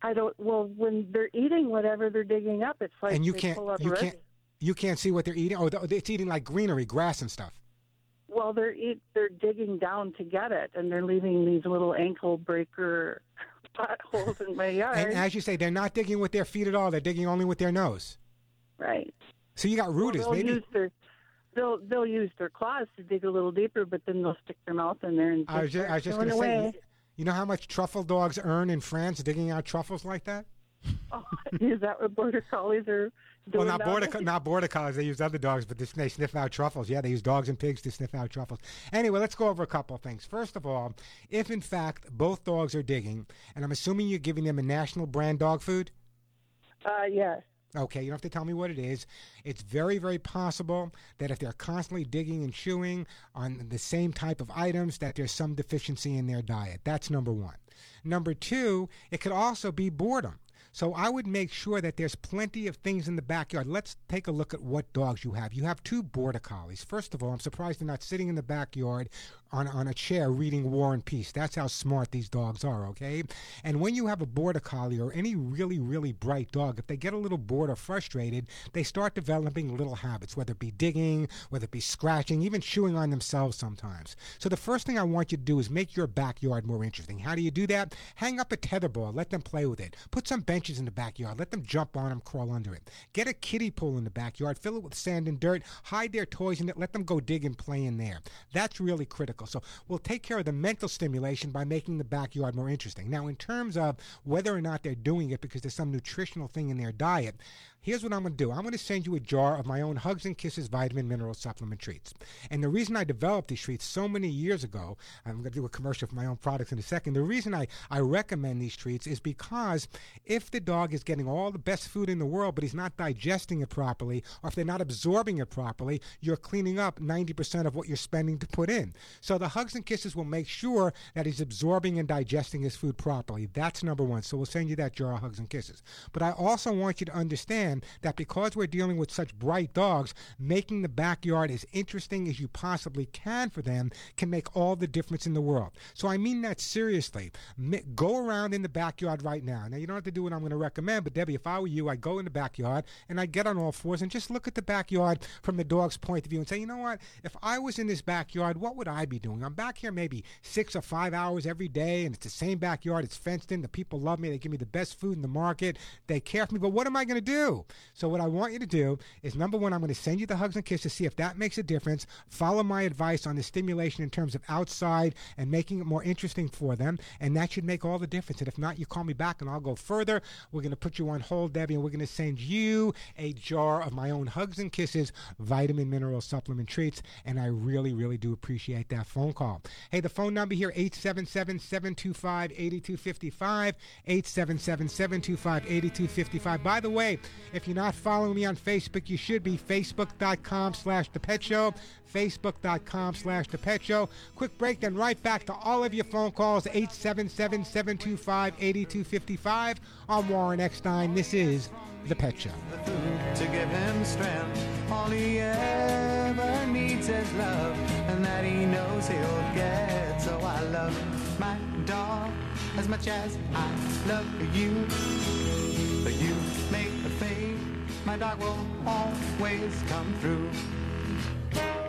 [SPEAKER 45] I don't. Well, when they're eating whatever they're digging up, it's like
[SPEAKER 2] and you
[SPEAKER 45] they
[SPEAKER 2] can't
[SPEAKER 45] pull up
[SPEAKER 2] you can't you can't see what they're eating. Oh, it's eating like greenery, grass and stuff.
[SPEAKER 45] Well, they're eat, they're digging down to get it, and they're leaving these little ankle breaker *laughs* potholes in my yard.
[SPEAKER 2] And as you say, they're not digging with their feet at all. They're digging only with their nose.
[SPEAKER 45] Right.
[SPEAKER 2] So you got
[SPEAKER 45] Well,
[SPEAKER 2] rooters,
[SPEAKER 45] they'll
[SPEAKER 2] maybe.
[SPEAKER 45] use their they'll they'll use their claws to dig a little deeper, but then they'll stick their mouth in there and
[SPEAKER 2] I was
[SPEAKER 45] just
[SPEAKER 2] I was just going to say. You- know how much truffle dogs earn in France digging out truffles like that?
[SPEAKER 45] Oh, *laughs* is that what border collies are
[SPEAKER 2] Well,
[SPEAKER 45] doing?
[SPEAKER 2] not border co- not border collies. They use other dogs, but they, they sniff out truffles. Yeah, they use dogs and pigs to sniff out truffles. Anyway, let's go over a couple of things. First of all, if in fact both dogs are digging, and I'm assuming you're giving them a national brand dog food.
[SPEAKER 45] Uh, yes.
[SPEAKER 2] Okay, you don't have to tell me what it is. It's very, very possible that if they're constantly digging and chewing on the same type of items, that there's some deficiency in their diet. That's number one. Number two, it could also be boredom. So I would make sure that there's plenty of things in the backyard. Let's take a look at what dogs you have. You have two border collies. First of all, I'm surprised they're not sitting in the backyard on, on a chair reading War and Peace. That's how smart these dogs are, okay? And when you have a border collie or any really, really bright dog, if they get a little bored or frustrated, they start developing little habits, whether it be digging, whether it be scratching, even chewing on themselves sometimes. So the first thing I want you to do is make your backyard more interesting. How do you do that? Hang up a tether ball, let them play with it. Put some benches in the backyard, let them jump on them, crawl under it. Get a kiddie pool in the backyard, fill it with sand and dirt, hide their toys in it, let them go dig and play in there. That's really critical. So we'll take care of the mental stimulation by making the backyard more interesting. Now, in terms of whether or not they're doing it because there's some nutritional thing in their diet, Here's what I'm going to do. I'm going to send you a jar of my own Hugs and Kisses vitamin mineral supplement treats. And the reason I developed these treats so many years ago, I'm going to do a commercial for my own products in a second. The reason I, I recommend these treats is because if the dog is getting all the best food in the world, but he's not digesting it properly, or if they're not absorbing it properly, you're cleaning up 90% of what you're spending to put in. So the Hugs and Kisses will make sure that he's absorbing and digesting his food properly. That's number one. So we'll send you that jar of Hugs and Kisses. But I also want you to understand that because we're dealing with such bright dogs, making the backyard as interesting as you possibly can for them can make all the difference in the world. So I mean that seriously. Go around in the backyard right now. Now, you don't have to do what I'm going to recommend, but Debbie, if I were you, I'd go in the backyard and I'd get on all fours and just look at the backyard from the dog's point of view and say, you know what? If I was in this backyard, what would I be doing? I'm back here maybe six or five hours every day, and it's the same backyard. It's fenced in. The people love me. They give me the best food in the market. They care for me. But what am I going to do? So what I want you to do is number one, I'm going to send you the hugs and kisses see if that makes a difference. Follow my advice on the stimulation in terms of outside and making it more interesting for them, and that should make all the difference. And if not, you call me back and I'll go further. We're going to put you on hold, Debbie, and we're going to send you a jar of my own hugs and kisses vitamin mineral supplement treats. And I really, really do appreciate that phone call. Hey, the phone number here 877-725-8255 877-725-8255. By the way, if you're not following me on Facebook, you should be. Facebook.com slash the pet show. Facebook.com slash the pet show. Quick break then right back to all of your phone calls 877-725-8255 i'm warren eckstein. This is the pet show.
[SPEAKER 46] To give him strength. All he ever needs is love, and that he knows he'll get. So I love my dog as much as I love you. But you fade, my dog will always come through.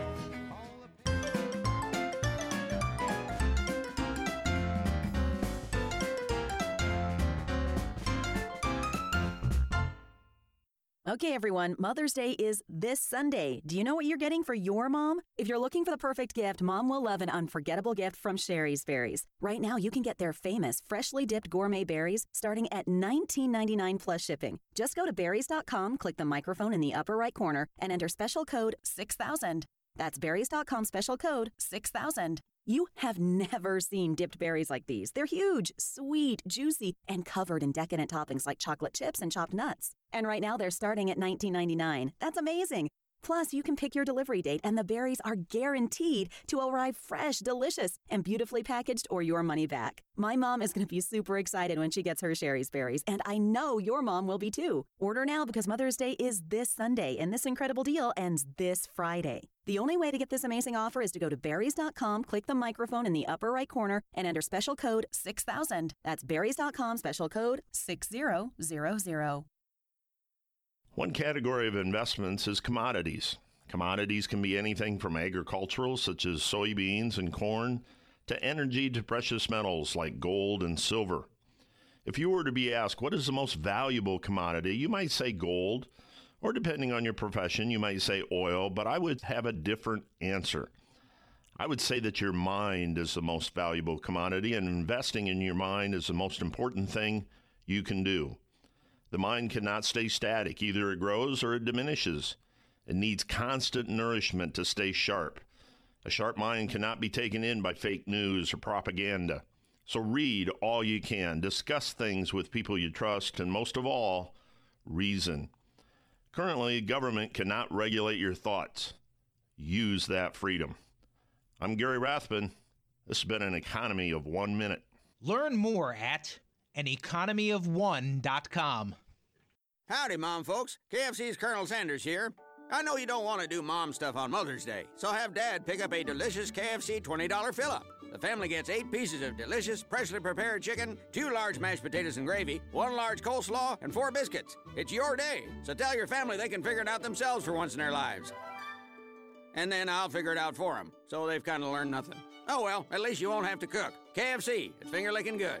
[SPEAKER 47] Okay, everyone, Mother's Day is this Sunday. Do you know what you're getting for your mom? If you're looking for the perfect gift, mom will love an unforgettable gift from Shari's Berries. Right now, you can get their famous freshly dipped gourmet berries starting at $19.99 plus shipping. Just go to berries.com, click the microphone in the upper right corner, and enter special code 6000. That's berries.com special code 6000. You have never seen dipped berries like these. They're huge, sweet, juicy, and covered in decadent toppings like chocolate chips and chopped nuts. And right now they're starting at $19.99. That's amazing. Plus, you can pick your delivery date, and the berries are guaranteed to arrive fresh, delicious, and beautifully packaged or your money back. My mom is going to be super excited when she gets her Shari's berries, and I know your mom will be too. Order now because Mother's Day is this Sunday, and this incredible deal ends this Friday. The only way to get this amazing offer is to go to berries.com, click the microphone in the upper right corner, and enter special code 6000. That's berries.com, special code 6000.
[SPEAKER 48] One category of investments is commodities. Commodities can be anything from agricultural, such as soybeans and corn, to energy to precious metals like gold and silver. If you were to be asked what is the most valuable commodity, you might say gold, or depending on your profession, you might say oil, but I would have a different answer. I would say that your mind is the most valuable commodity, and investing in your mind is the most important thing you can do. The mind cannot stay static. Either it grows or it diminishes. It needs constant nourishment to stay sharp. A sharp mind cannot be taken in by fake news or propaganda. So read all you can, discuss things with people you trust, and most of all, reason. Currently, government cannot regulate your thoughts. Use that freedom. I'm Gary Rathbun. This has been an economy of one minute.
[SPEAKER 49] Learn more at aneconomyof1.com.
[SPEAKER 50] Howdy, Mom folks. KFC's Colonel Sanders here. I know you don't want to do mom stuff on Mother's Day, so have Dad pick up a delicious KFC $20 fill up. The family gets eight pieces of delicious, freshly prepared chicken, two large mashed potatoes and gravy, one large coleslaw, and four biscuits. It's your day, so tell your family they can figure it out themselves for once in their lives. And then I'll figure it out for them, so they've kind of learned nothing. Oh well, at least you won't have to cook. KFC, it's finger licking good.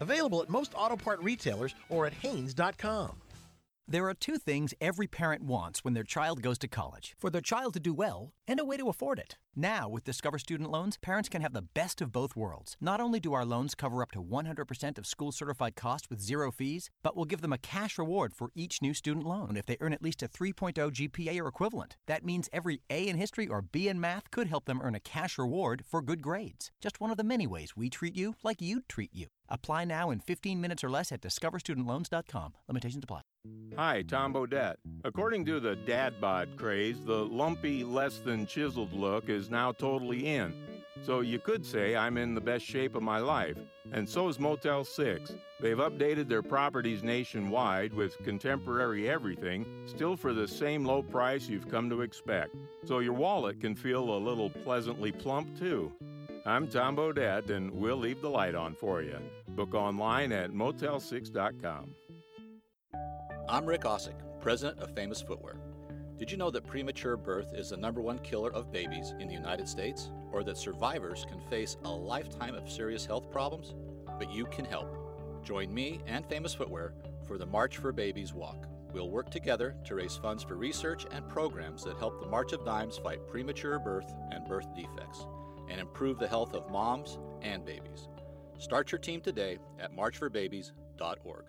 [SPEAKER 22] Available at most auto part retailers or at Haynes.com.
[SPEAKER 51] There are two things every parent wants when their child goes to college for their child to do well and a way to afford it. Now, with Discover Student Loans, parents can have the best of both worlds. Not only do our loans cover up to 100% of school certified costs with zero fees, but we'll give them a cash reward for each new student loan if they earn at least a 3.0 GPA or equivalent. That means every A in history or B in math could help them earn a cash reward for good grades. Just one of the many ways we treat you like you'd treat you. Apply now in 15 minutes or less at discoverstudentloans.com. Limitations apply.
[SPEAKER 52] Hi, Tom Bodett. According to the dad bod craze, the lumpy, less than chiseled look is now totally in. So you could say I'm in the best shape of my life. And so is Motel 6. They've updated their properties nationwide with contemporary everything, still for the same low price you've come to expect. So your wallet can feel a little pleasantly plump too. I'm Tom Bodett, and we'll leave the light on for you. Book online at motel6.com.
[SPEAKER 53] I'm Rick Ausick, president of Famous Footwear. Did you know that premature birth is the number one killer of babies in the United States? Or that survivors can face a lifetime of serious health problems? But you can help. Join me and Famous Footwear for the March for Babies walk. We'll work together to raise funds for research and programs that help the March of Dimes fight premature birth and birth defects and improve the health of moms and babies. Start your team today at marchforbabies.org.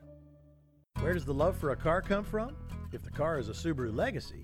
[SPEAKER 22] Where does the love for a car come from? If the car is a Subaru Legacy,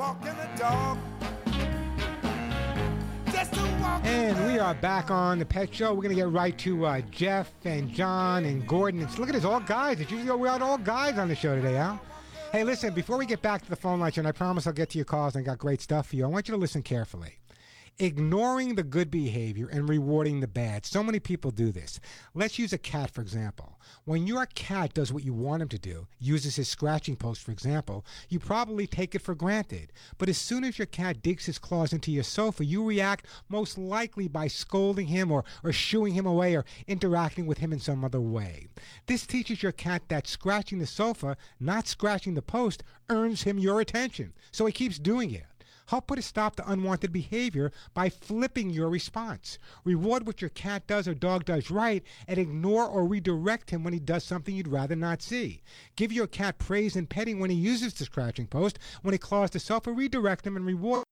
[SPEAKER 54] Walking the dog. Just a walk.
[SPEAKER 2] And we are back on the Pet Show. We're going to get right to uh, Jeff and John and Gordon. It's, look at this, all guys. It's usually we got all guys on the show today, Al. Hey, listen, before we get back to the phone lines, and I promise I'll get to your calls and I got great stuff for you, I want you to listen carefully. Ignoring the good behavior and rewarding the bad. So many people do this. Let's use a cat, for example. When your cat does what you want him to do, uses his scratching post, for example, you probably take it for granted. But as soon as your cat digs his claws into your sofa, you react most likely by scolding him or, or shooing him away or interacting with him in some other way. This teaches your cat that scratching the sofa, not scratching the post, earns him your attention. So he keeps doing it. Help put a stop to unwanted behavior by flipping your response. Reward what your cat does or dog does right and ignore or redirect him when he does something you'd rather not see. Give your cat praise and petting when he uses the scratching post. When he claws the sofa, redirect him and reward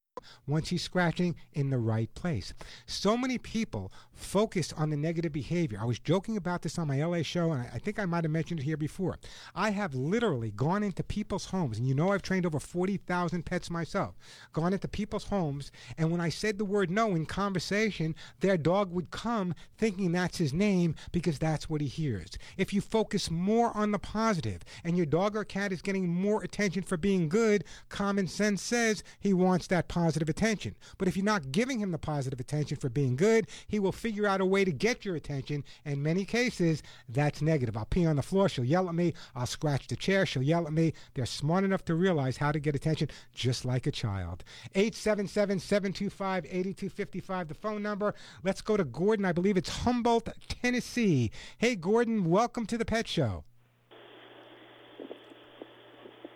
[SPEAKER 2] once he's scratching in the right place. So many people focus on the negative behavior. I was joking about this on my LA show, and I think I might have mentioned it here before. I have literally gone into people's homes, and you know I've trained over 40,000 pets myself, gone into people's homes, and when I said the word no in conversation, their dog would come thinking that's his name because that's what he hears. If you focus more on the positive and your dog or cat is getting more attention for being good, common sense says he wants that positive attention. But if you're not giving him the positive attention for being good, he will figure out a way to get your attention. In many cases, that's negative. I'll pee on the floor, she'll yell at me. I'll scratch the chair, she'll yell at me. They're smart enough to realize how to get attention just like a child. 877 725 8255, the phone number. Let's go to Gordon. I believe it's Humboldt, Tennessee. Hey, Gordon, welcome to the Pet Show.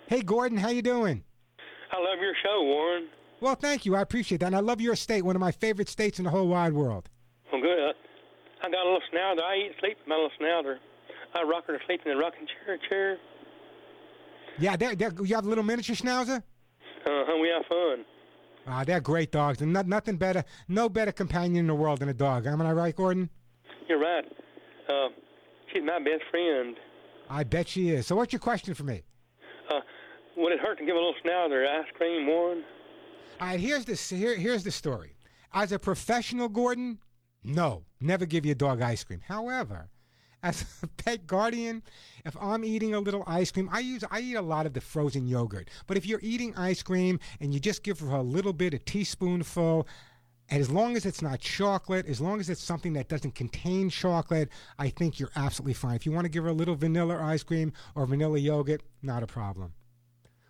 [SPEAKER 2] Hey, Gordon, how you doing?
[SPEAKER 55] I love your show, Warren.
[SPEAKER 2] Well, thank you. I appreciate that. And I love your state, one of my favorite states in the whole wide world.
[SPEAKER 55] Well, good. I, got a little schnauzer. I eat sleep with my little schnauzer. I rock her to sleep in the rocking chair. chair.
[SPEAKER 2] Yeah, they're, they're, you have a little miniature schnauzer?
[SPEAKER 55] Uh-huh, we have fun.
[SPEAKER 2] Ah, they're great dogs, and not, nothing better, no better companion in the world than a dog. Am I right, Gordon?
[SPEAKER 55] You're right. Uh, She's my best friend.
[SPEAKER 2] I bet she is. So, what's your question for me?
[SPEAKER 55] Uh, would it hurt to give a little Schnauzer ice cream one?
[SPEAKER 2] All right, here's this. Here, here's the story. As a professional, Gordon, no, never give your dog ice cream. However, as *laughs* a pet guardian, if I'm eating a little ice cream, I use I eat a lot of the frozen yogurt. But if you're eating ice cream and you just give her a little bit, a teaspoonful, and as long as it's not chocolate, as long as it's something that doesn't contain chocolate, I think you're absolutely fine. If you want to give her a little vanilla ice cream or vanilla yogurt, not a problem.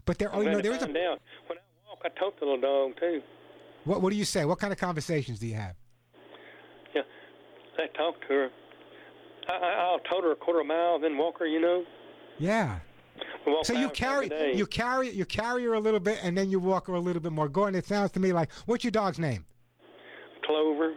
[SPEAKER 2] But there, oh, you know, there is a.
[SPEAKER 55] Down. When I talk to the little dog too.
[SPEAKER 2] What, what do you say? What kind of conversations do you have?
[SPEAKER 55] Yeah, I talk to her. I, I, I'll tote her a quarter mile, then walk her. You know.
[SPEAKER 2] Yeah. So you carry you carry you carry her a little bit, and then you walk her a little bit more. Gordon, it sounds to me like what's your dog's name?
[SPEAKER 55] Clover.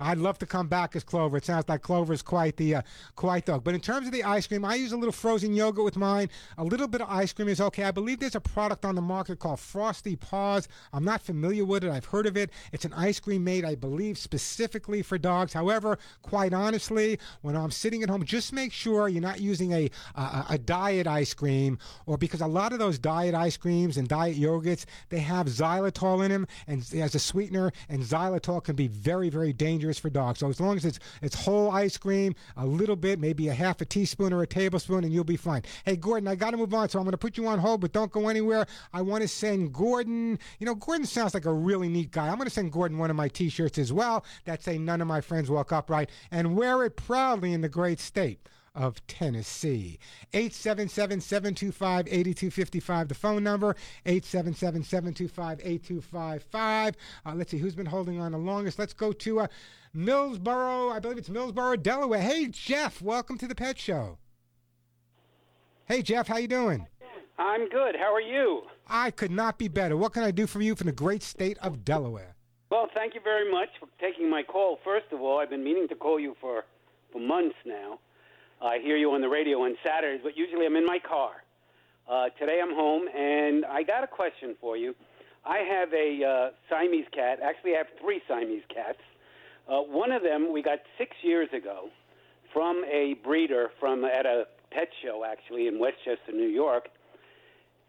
[SPEAKER 2] I'd love to come back as Clover. It sounds like Clover is quite the uh, quite dog. But in terms of the ice cream, I use a little frozen yogurt with mine. A little bit of ice cream is okay. I believe there's a product on the market called Frosty Paws. I'm not familiar with it. I've heard of it. It's an ice cream made, I believe, specifically for dogs. However, quite honestly, when I'm sitting at home, just make sure you're not using a a, a diet ice cream, or because a lot of those diet ice creams and diet yogurts they have xylitol in them and as a sweetener, and xylitol can be very very dangerous for dogs. So as long as it's it's whole ice cream, a little bit, maybe a half a teaspoon or a tablespoon, and you'll be fine. Hey Gordon, I got to move on, so I'm going to put you on hold, but don't go anywhere. I want to send Gordon. You know, Gordon sounds like a really neat guy. I'm going to send Gordon one of my T-shirts as well that say "None of my friends walk upright" and wear it proudly in the great state of Tennessee. 877-725-8255, the phone number, 877-725-8255. Uh, let's see, who's been holding on the longest? Let's go to uh, Millsboro, I believe it's Millsboro, Delaware. Hey, Jeff, welcome to the Pet Show. Hey, Jeff, how you doing?
[SPEAKER 56] I'm good. How are you?
[SPEAKER 2] I could not be better. What can I do for you from the great state of Delaware?
[SPEAKER 56] Well, thank you very much for taking my call. First of all, I've been meaning to call you for, for months now. I hear you on the radio on Saturdays, but usually I'm in my car. Uh, today I'm home, and I got a question for you. I have a uh, Siamese cat. Actually, I have three Siamese cats. Uh, one of them we got six years ago from a breeder from at a pet show, actually in Westchester, New York.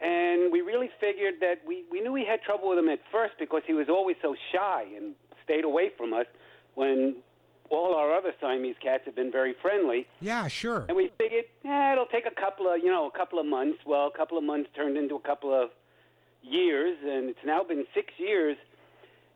[SPEAKER 56] And we really figured that we, we knew we had trouble with him at first because he was always so shy and stayed away from us when all our other Siamese cats have been very friendly.
[SPEAKER 2] Yeah, sure.
[SPEAKER 56] And we figured, eh, it'll take a couple of, you know, a couple of months. Well, a couple of months turned into a couple of years, and it's now been six years,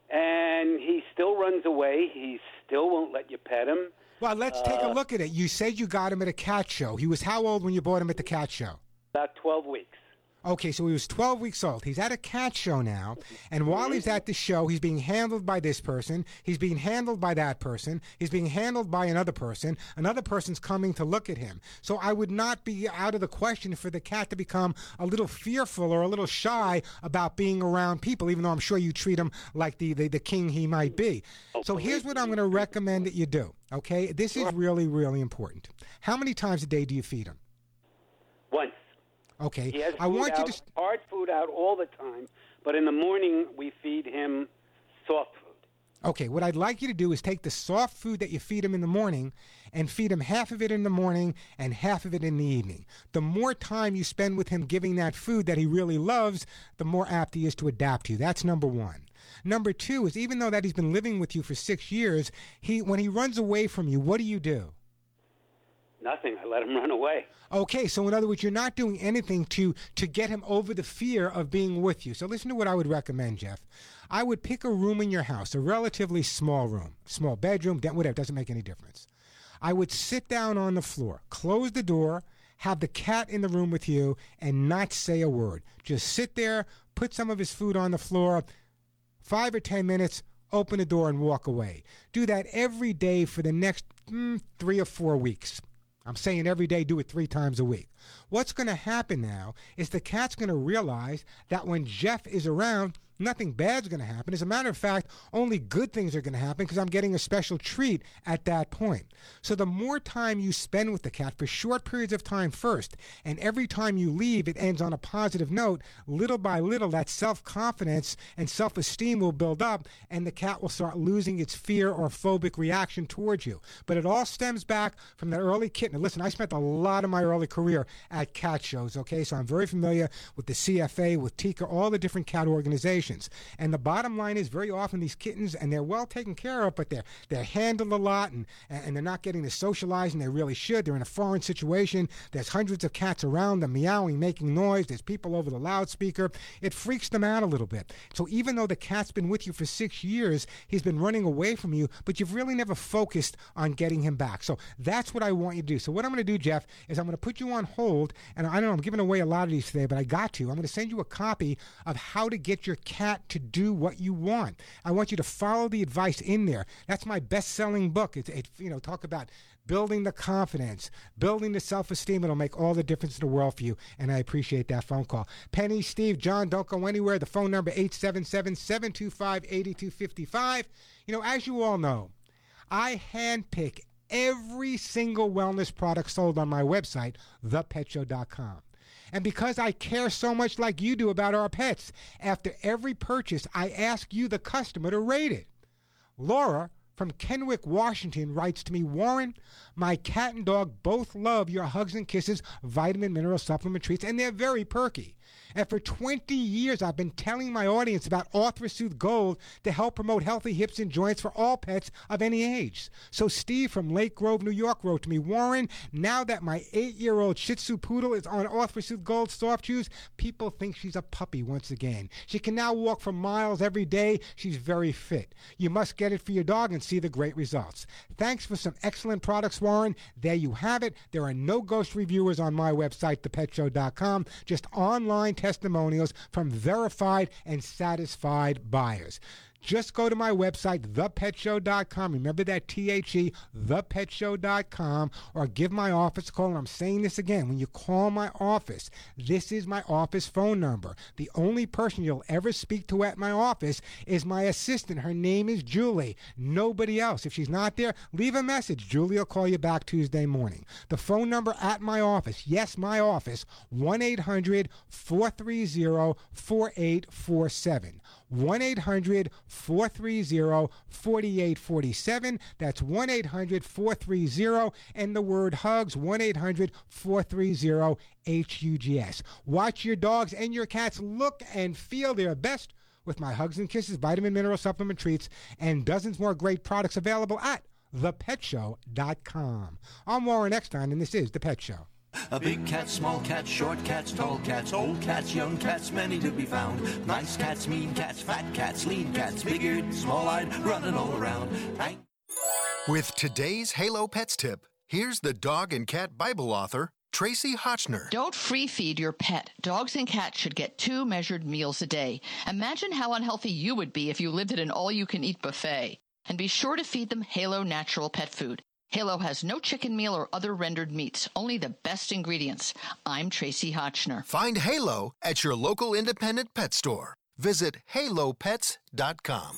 [SPEAKER 56] and he still runs away. He still won't let you pet him.
[SPEAKER 2] Well, let's take a
[SPEAKER 56] Uh,
[SPEAKER 2] look at it. You said you got him at a cat show. He was how old when you bought him at the cat show?
[SPEAKER 56] About 12 weeks.
[SPEAKER 2] Okay, so he was 12 weeks old. He's at a cat show now, and while he's at the show, he's being handled by this person, he's being handled by that person, he's being handled by another person, another person's coming to look at him. So I would not be out of the question for the cat to become a little fearful or a little shy about being around people, even though I'm sure you treat him like the, the, the king he might be. So here's what I'm going to recommend that you do, okay? This is really, really important. How many times a day do you feed him? Okay.
[SPEAKER 56] He has
[SPEAKER 2] I want you to.
[SPEAKER 56] hard food out all the time, but in the morning we feed him soft food.
[SPEAKER 2] Okay, what I'd like you to do is take the soft food that you feed him in the morning and feed him half of it in the morning and half of it in the evening. The more time you spend with him giving that food that he really loves, the more apt he is to adapt to you. That's number one. Number two is even though that he's been living with you for six years, he when he runs away from you, what do you do?
[SPEAKER 56] Nothing. I let him *laughs* run away.
[SPEAKER 2] Okay, so in other words, you're not doing anything to to get him over the fear of being with you. So listen to what I would recommend, Jeff. I would pick a room in your house, a relatively small room, small bedroom, whatever, doesn't make any difference. I would sit down on the floor, close the door, have the cat in the room with you, and not say a word. Just sit there, put some of his food on the floor, five or ten minutes, open the door, and walk away. Do that every day for the next mm, three or four weeks. I'm saying every day, do it three times a week. What's going to happen now is the cat's going to realize that when Jeff is around, nothing bad's going to happen. As a matter of fact, only good things are going to happen because I'm getting a special treat at that point. So the more time you spend with the cat for short periods of time first, and every time you leave, it ends on a positive note, little by little, that self confidence and self esteem will build up, and the cat will start losing its fear or phobic reaction towards you. But it all stems back from the early kitten. Listen, I spent a lot of my early career at cat shows, okay? So I'm very familiar with the CFA, with TICA, all the different cat organizations. And the bottom line is very often these kittens, and they're well taken care of, but they're, they're handled a lot and, and they're not getting the socializing they really should. They're in a foreign situation. There's hundreds of cats around them meowing, making noise. There's people over the loudspeaker. It freaks them out a little bit. So even though the cat's been with you for six years, he's been running away from you, but you've really never focused on getting him back. So that's what I want you to do. So what I'm going to do, Jeff, is I'm going to put you on hold, and I don't know, I'm giving away a lot of these today, but I got to. I'm going to send you a copy of how to get your cat to do what you want. I want you to follow the advice in there. That's my best-selling book. It's, it, you know, talk about building the confidence, building the self esteem. It'll make all the difference in the world for you. And I appreciate that phone call. Penny, Steve, John, don't go anywhere. The phone number 877 725 8255. You know, as you all know, I handpick every single wellness product sold on my website, thepetshow.com. And because I care so much like you do about our pets, after every purchase, I ask you, the customer, to rate it. Laura from Kennewick, Washington writes to me Warren, my cat and dog both love your Hugs and Kisses vitamin mineral supplement treats, and they're very perky. And for 20 years, I've been telling my audience about Arthrosoothe Gold to help promote healthy hips and joints for all pets of any age. So Steve from Lake Grove, New York wrote to me, Warren, now that my eight-year-old Shih Tzu Poodle is on Arthrosoothe Gold soft shoes, people think she's a puppy once again. She can now walk for miles every day. She's very fit. You must get it for your dog and see the great results. Thanks for some excellent products, Warren. There you have it. There are no ghost reviewers on my website, thepetshow.com, just online testimonials from verified and satisfied buyers. Just go to my website, thepetshow.com. Remember that T H E, thepetshow.com, or give my office a call. And I'm saying this again when you call my office, this is my office phone number. The only person you'll ever speak to at my office is my assistant. Her name is Julie. Nobody else. If she's not there, leave a message. Julie will call you back Tuesday morning. The phone number at my office, yes, my office, 1 800 430 4847. 1 800 430 4847. That's 1 800 430 and the word hugs 1 800 430 HUGS. Watch your dogs and your cats look and feel their best with my Hugs and Kisses vitamin mineral supplement treats and dozens more great products available at thepetshow.com. I'm Warren Eckstein, and this is The Pet Show.
[SPEAKER 57] A big cat, small cat, short cats, tall cats, old cats, young cats, many to be found. Nice cats, mean cats, fat cats, lean cats, big-eared, small-eyed, running all around. I-
[SPEAKER 58] With today's Halo Pets tip, here's the dog and cat Bible author, Tracy Hotchner.
[SPEAKER 59] Don't free feed your pet. Dogs and cats should get two measured meals a day. Imagine how unhealthy you would be if you lived at an all you can eat buffet. And be sure to feed them Halo natural pet food. Halo has no chicken meal or other rendered meats, only the best ingredients. I'm Tracy Hotchner.
[SPEAKER 58] Find Halo at your local independent pet store. Visit halopets.com.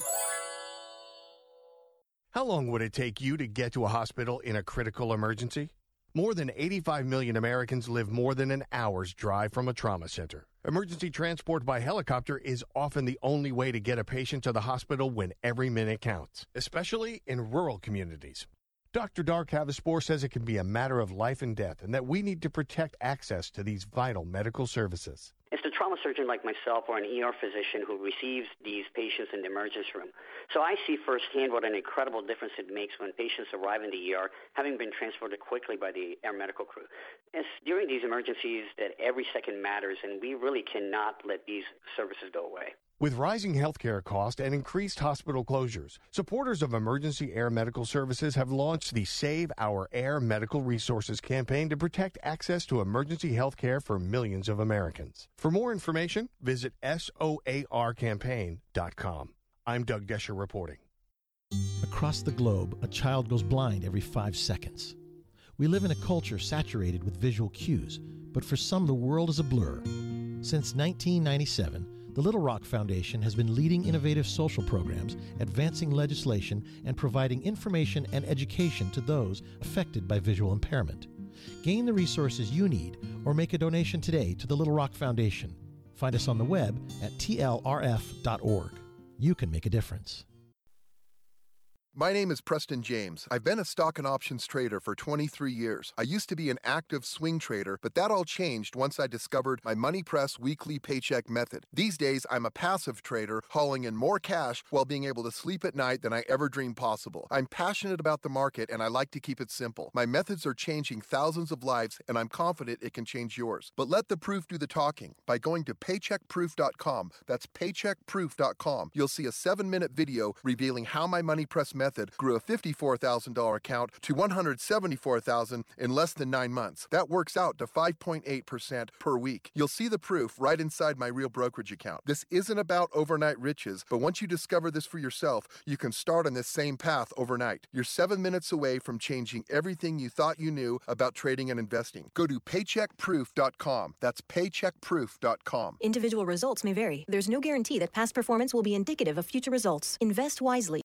[SPEAKER 60] How long would it take you to get to a hospital in a critical emergency? More than 85 million Americans live more than an hour's drive from a trauma center. Emergency transport by helicopter is often the only way to get a patient to the hospital when every minute counts, especially in rural communities. Dr. Dark Havispor says it can be a matter of life and death and that we need to protect access to these vital medical services.
[SPEAKER 61] It's the trauma surgeon like myself or an ER physician who receives these patients in the emergency room. So I see firsthand what an incredible difference it makes when patients arrive in the ER having been transported quickly by the air medical crew. It's during these emergencies that every second matters, and we really cannot let these services go away.
[SPEAKER 60] With rising healthcare costs and increased hospital closures, supporters of emergency air medical services have launched the Save Our Air Medical Resources campaign to protect access to emergency healthcare for millions of Americans. For more information, visit SOARcampaign.com. I'm Doug Desher reporting.
[SPEAKER 22] Across the globe, a child goes blind every five seconds. We live in a culture saturated with visual cues, but for some, the world is a blur. Since 1997, The Little Rock Foundation has been leading innovative social programs, advancing legislation, and providing information and education to those affected by visual impairment. Gain the resources you need or make a donation today to the Little Rock Foundation. Find us on the web at tlrf.org. You can make a difference.
[SPEAKER 26] My name is Preston James. I've been a stock and options trader for 23 years. I used to be an active swing trader, but that all changed once I discovered my Money Press weekly paycheck method. These days, I'm a passive trader, hauling in more cash while being able to sleep at night than I ever dreamed possible. I'm passionate about the market and I like to keep it simple. My methods are changing thousands of lives, and I'm confident it can change yours. But let the proof do the talking by going to paycheckproof.com. That's paycheckproof.com. You'll see a seven minute video revealing how my Money Press method grew a $54,000 account to 174,000 in less than nine months. That works out to 5.8% per week. You'll see the proof right inside my real brokerage account. This isn't about overnight riches, but once you discover this for yourself, you can start on this same path overnight. You're seven minutes away from changing everything you thought you knew about trading and investing. Go to paycheckproof.com. That's paycheckproof.com.
[SPEAKER 62] Individual results may vary. There's no guarantee that past performance will be indicative of future results. Invest wisely.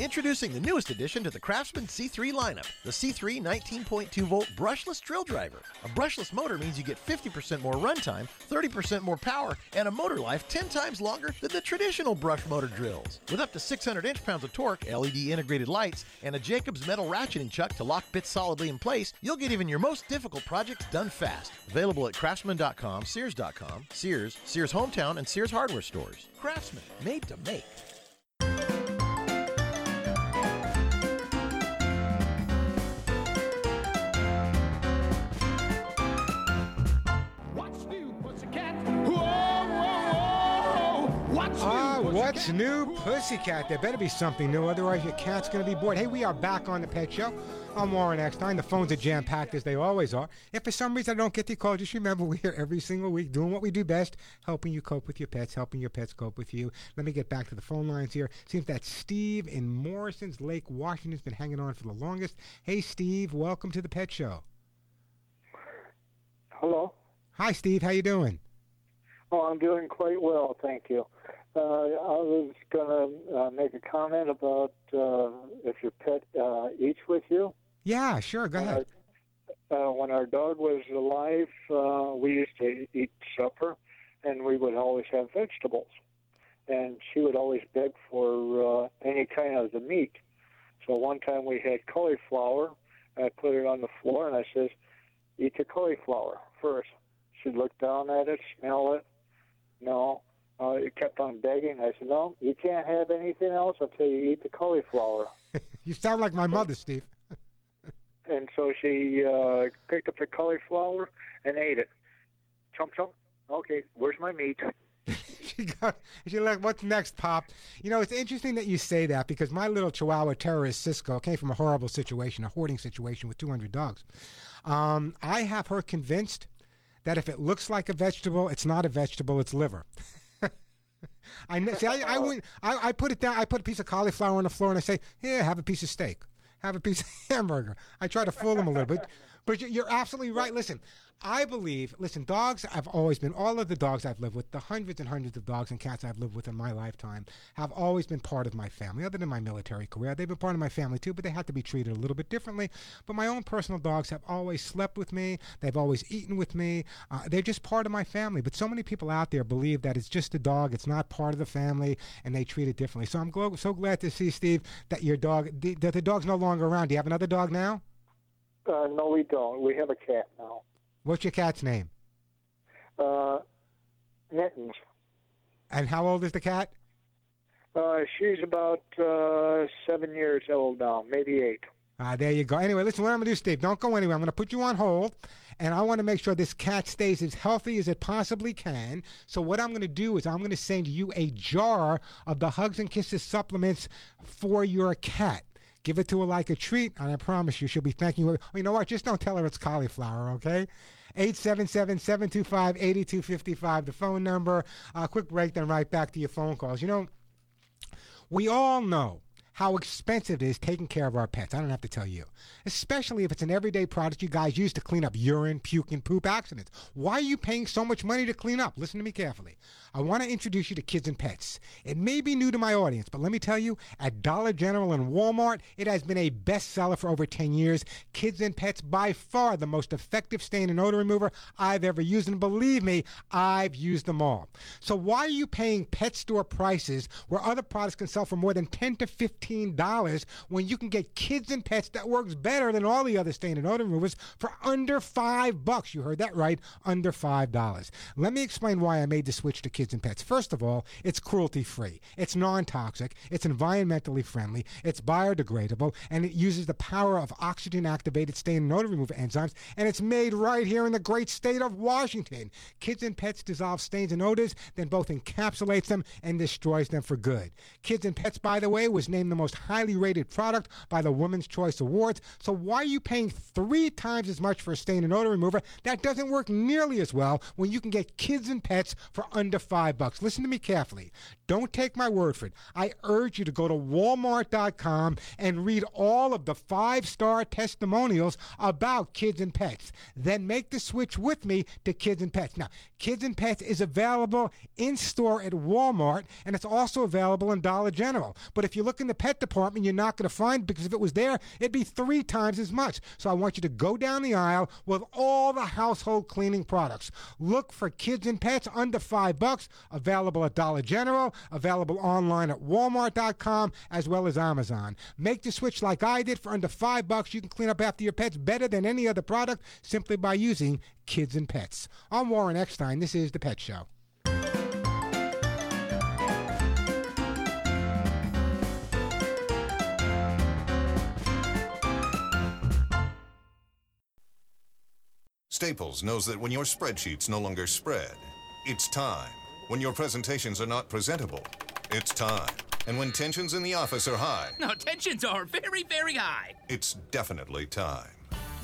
[SPEAKER 22] Introducing the newest addition to the Craftsman C3 lineup, the C3 19.2 volt brushless drill driver. A brushless motor means you get 50% more runtime, 30% more power, and a motor life 10 times longer than the traditional brush motor drills. With up to 600 inch pounds of torque, LED integrated lights, and a Jacobs metal ratcheting chuck to lock bits solidly in place, you'll get even your most difficult projects done fast. Available at craftsman.com, Sears.com, Sears, Sears Hometown, and Sears Hardware stores. Craftsman, made to make.
[SPEAKER 2] What's new, Pussycat? There better be something new, otherwise your cat's going to be bored. Hey, we are back on the Pet Show. I'm Warren Eckstein. The phones are jam packed as they always are. If for some reason I don't get the call, just remember we're here every single week doing what we do best, helping you cope with your pets, helping your pets cope with you. Let me get back to the phone lines here. Seems that Steve in Moses Lake, Washington's been hanging on for the longest. Hey, Steve, welcome to the Pet Show.
[SPEAKER 63] Hello.
[SPEAKER 2] Hi, Steve. How you doing?
[SPEAKER 63] Oh, I'm doing quite well, thank you. Uh, I was going to uh, make a comment about uh, if your pet uh, eats with you.
[SPEAKER 2] Yeah, sure. Go ahead.
[SPEAKER 63] Uh, when our dog was alive, uh, we used to eat supper, and we would always have vegetables. And she would always beg for uh, any kind of the meat. So one time we had cauliflower. I put it on the floor, and I says, "Eat the cauliflower first. She looked down at it, smell it. No, uh, it kept on begging. I said, "No, you can't have anything else until you eat the cauliflower." *laughs*
[SPEAKER 2] You sound like my mother, Steve. *laughs*
[SPEAKER 63] and so she uh, picked up the cauliflower and ate it. Chomp chomp. Okay, where's my meat? *laughs*
[SPEAKER 2] she got she's like, what's next, Pop? You know, it's interesting that you say that because my little Chihuahua terrorist Cisco came from a horrible situation, a hoarding situation with 200 dogs. Um, I have her convinced that if it looks like a vegetable, it's not a vegetable, it's liver. I see. I, I *laughs* wouldn't. I, I put it down. I put a piece of cauliflower on the floor and I say, "Here, have a piece of steak, have a piece of *laughs* hamburger." I try to fool them a little bit, but you're- absolutely right. Listen, I believe. Listen, dogs. I've always been. All of the dogs I've lived with, the hundreds and hundreds of dogs and cats I've lived with in my lifetime, have always been part of my family. Other than my military career, they've been part of my family too, but they had to be treated a little bit differently. But my own personal dogs have always slept with me. They've always eaten with me. Uh, they're just part of my family. But so many people out there believe that it's just a dog. It's not part of the family, and they treat it differently. So I'm so glad to see Steve that your dog, the, that the dog's no longer around. Do you have another dog now?
[SPEAKER 63] Uh, no, we don't. We have a cat now.
[SPEAKER 2] What's your cat's name?
[SPEAKER 63] Uh, mittens.
[SPEAKER 2] And how old is the cat?
[SPEAKER 63] Uh, she's about uh, seven years old now, maybe eight.
[SPEAKER 2] Ah, there you go. Anyway, listen, what I'm going to do, Steve, don't go anywhere. I'm going to put you on hold, and I want to make sure this cat stays as healthy as it possibly can. So what I'm going to do is I'm going to send you a jar of the Hugs and Kisses supplements for your cat. Give it to her like a treat, and I promise you she'll be thanking you. You know what? Just don't tell her it's cauliflower, okay? 877-725-8255, the phone number. A uh, quick break, then right back to your phone calls. You know, we all know how expensive it is taking care of our pets. I don't have to tell you. Especially if it's an everyday product you guys use to clean up urine, puke, and poop accidents. Why are you paying so much money to clean up? Listen to me carefully. I want to introduce you to Kids and Pets. It may be new to my audience, but let me tell you, at Dollar General and Walmart, it has been a bestseller for over 10 years. Kids and Pets, by far the most effective stain and odor remover I've ever used, and believe me, I've used them all. So why are you paying pet store prices where other products can sell for more than 10 to 15 dollars when you can get Kids and Pets that works better than all the other stain and odor removers for under five bucks? You heard that right, under five dollars. Let me explain why I made the switch to kids and pets. First of all, it's cruelty free, it's non toxic, it's environmentally friendly, it's biodegradable, and it uses the power of oxygen activated stain and odor removal enzymes, and it's made right here in the great state of Washington. Kids and Pets dissolve stains and odors, then both encapsulates them and destroys them for good. Kids and Pets, by the way, was named the most highly rated product by the Women's Choice Awards. So why are you paying three times as much for a stain and odor remover that doesn't work nearly as well when you can get Kids and Pets for under five bucks. Listen to me carefully. Don't take my word for it. I urge you to go to walmart.com and read all of the five star testimonials about kids and pets. Then make the switch with me to kids and pets. Now, kids and pets is available in store at Walmart and it's also available in Dollar General. But if you look in the pet department, you're not going to find because if it was there, it'd be three times as much. So I want you to go down the aisle with all the household cleaning products. Look for kids and pets under five bucks available at Dollar General, available online at walmart.com as well as Amazon. Make the switch like I did for under 5 bucks. You can clean up after your pets better than any other product simply by using Kids and Pets. I'm Warren Eckstein. This is The Pet Show.
[SPEAKER 64] Staples knows that when your spreadsheets no longer spread, it's time. When your presentations are not presentable, it's time. And when tensions in the office are high,
[SPEAKER 65] no, tensions are very, very high.
[SPEAKER 64] It's definitely time.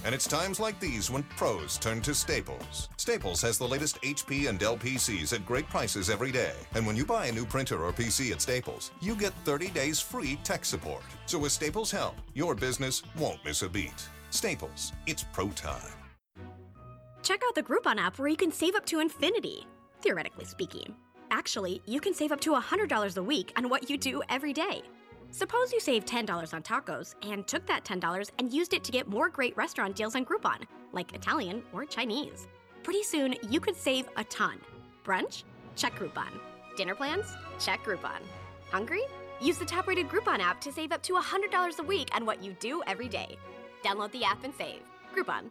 [SPEAKER 64] And it's times like these when pros turn to Staples. Staples has the latest HP and Dell PCs at great prices every day. And when you buy a new printer or PC at Staples, you get 30 days free tech support. So with Staples' help, your business won't miss a beat. Staples, it's pro time.
[SPEAKER 66] Check out the Groupon app where you can save up to infinity, theoretically speaking. Actually, you can save up to $100 a week on what you do every day. Suppose you saved $10 on tacos and took that $10 and used it to get more great restaurant deals on Groupon, like Italian or Chinese. Pretty soon, you could save a ton. Brunch? Check Groupon. Dinner plans? Check Groupon. Hungry? Use the top rated Groupon app to save up to $100 a week on what you do every day. Download the app and save. Groupon.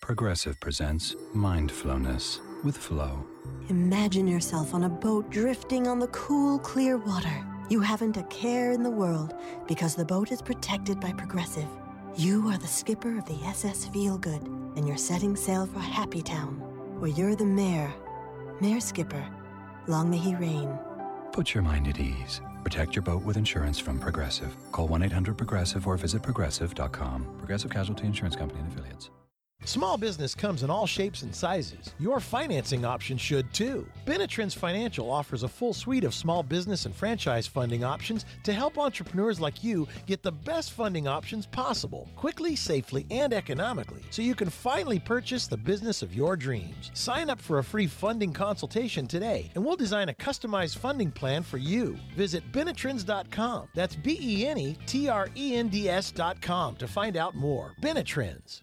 [SPEAKER 67] Progressive presents Mindfulness with Flow.
[SPEAKER 68] Imagine yourself on a boat drifting on the cool, clear water. You haven't a care in the world because the boat is protected by Progressive. You are the skipper of the SS Feelgood, and you're setting sail for Happy Town, where you're the mayor. Mayor Skipper. Long may he reign.
[SPEAKER 67] Put your mind at ease. Protect your boat with insurance from Progressive. Call 1 800 Progressive or visit progressive.com. Progressive Casualty Insurance Company and Affiliates.
[SPEAKER 22] Small business comes in all shapes and sizes. Your financing option should too. Benetrends Financial offers a full suite of small business and franchise funding options to help entrepreneurs like you get the best funding options possible, quickly, safely, and economically, so you can finally purchase the business of your dreams. Sign up for a free funding consultation today, and we'll design a customized funding plan for you. Visit Benetrends.com. That's B E N E T R E N D S.com to find out more. Benetrends.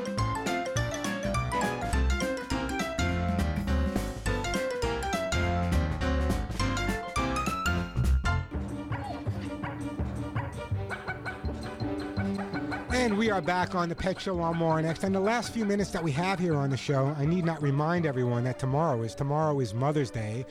[SPEAKER 2] And we are back on the Pet Show on More Next. And the last few minutes that we have here on the show, I need not remind everyone that tomorrow is tomorrow is Mother's Day.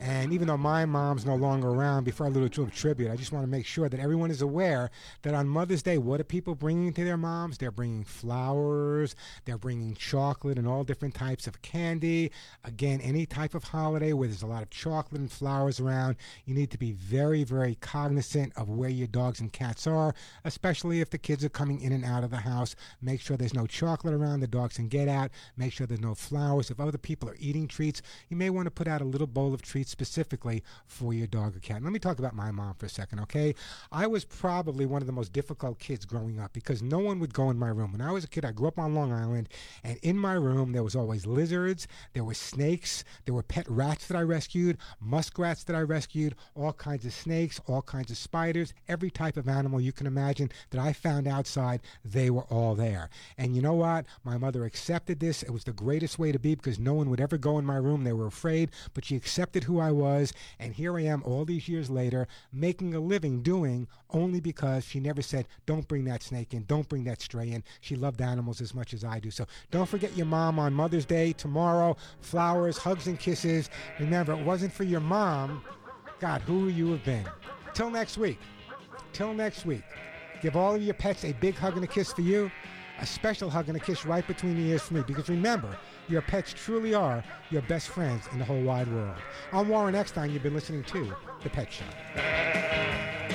[SPEAKER 2] And even though my mom's no longer around, before I do a tribute, I just want to make sure that everyone is aware that on Mother's Day, what are people bringing to their moms? They're bringing flowers, they're bringing chocolate and all different types of candy. Again, any type of holiday where there's a lot of chocolate and flowers around, you need to be very, very cognizant of where your dogs and cats are, especially if the kids are coming in and out of the house. Make sure there's no chocolate around, the dogs can get out. Make sure there's no flowers. If other people are eating treats, you may want to put out a little bowl of treats specifically for your dog or cat. And let me talk about my mom for a second, okay? I was probably one of the most difficult kids growing up because no one would go in my room. When I was a kid, I grew up on Long Island, and in my room there was always lizards, there were snakes, there were pet rats that I rescued, muskrats that I rescued, all kinds of snakes, all kinds of spiders, every type of animal you can imagine that I found outside, they were all there. And you know what? My mother accepted this. It was the greatest way to be because no one would ever go in my room. They were afraid, but she accepted who I was, and here I am all these years later making a living doing only because she never said, don't bring that snake in, don't bring that stray in. She loved animals as much as I do. So don't forget your mom on Mother's Day tomorrow. Flowers, hugs, and kisses. Remember, it wasn't for your mom. God, who you have been? Till next week. Till next week. Give all of your pets a big hug and a kiss for you a special hug and a kiss right between the ears for me because remember, your pets truly are your best friends in the whole wide world. I'm Warren Eckstein. You've been listening to The Pet Show.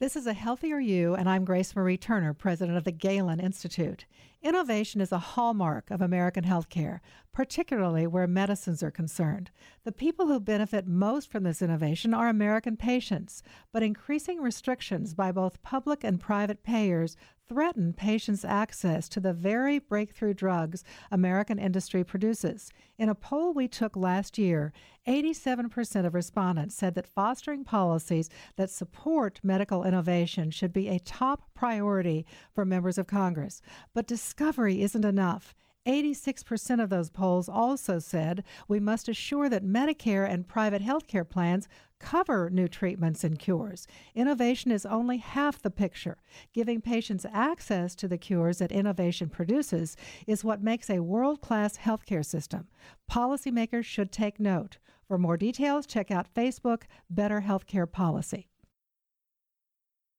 [SPEAKER 35] This is A Healthier You, and I'm Grace Marie Turner, president of the Galen Institute. Innovation is a hallmark of American healthcare, particularly where medicines are concerned. The people who benefit most from this innovation are American patients, but increasing restrictions by both public and private payers threaten patients' access to the very breakthrough drugs American industry produces. In a poll we took last year, 87% of respondents said that fostering policies that support medical innovation should be a top priority for members of Congress. But discovery isn't enough. 86% of those polls also said we must assure that Medicare and private health care plans cover new treatments and cures. Innovation is only half the picture. Giving patients access to the cures that innovation produces is what makes a world class healthcare system. Policymakers should take note. For more details, check out Facebook Better Healthcare Policy.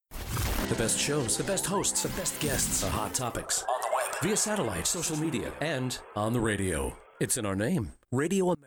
[SPEAKER 69] The best shows, the best hosts, the best guests, the hot topics. Via satellite, social media, and on the radio. It's in our name. Radio America.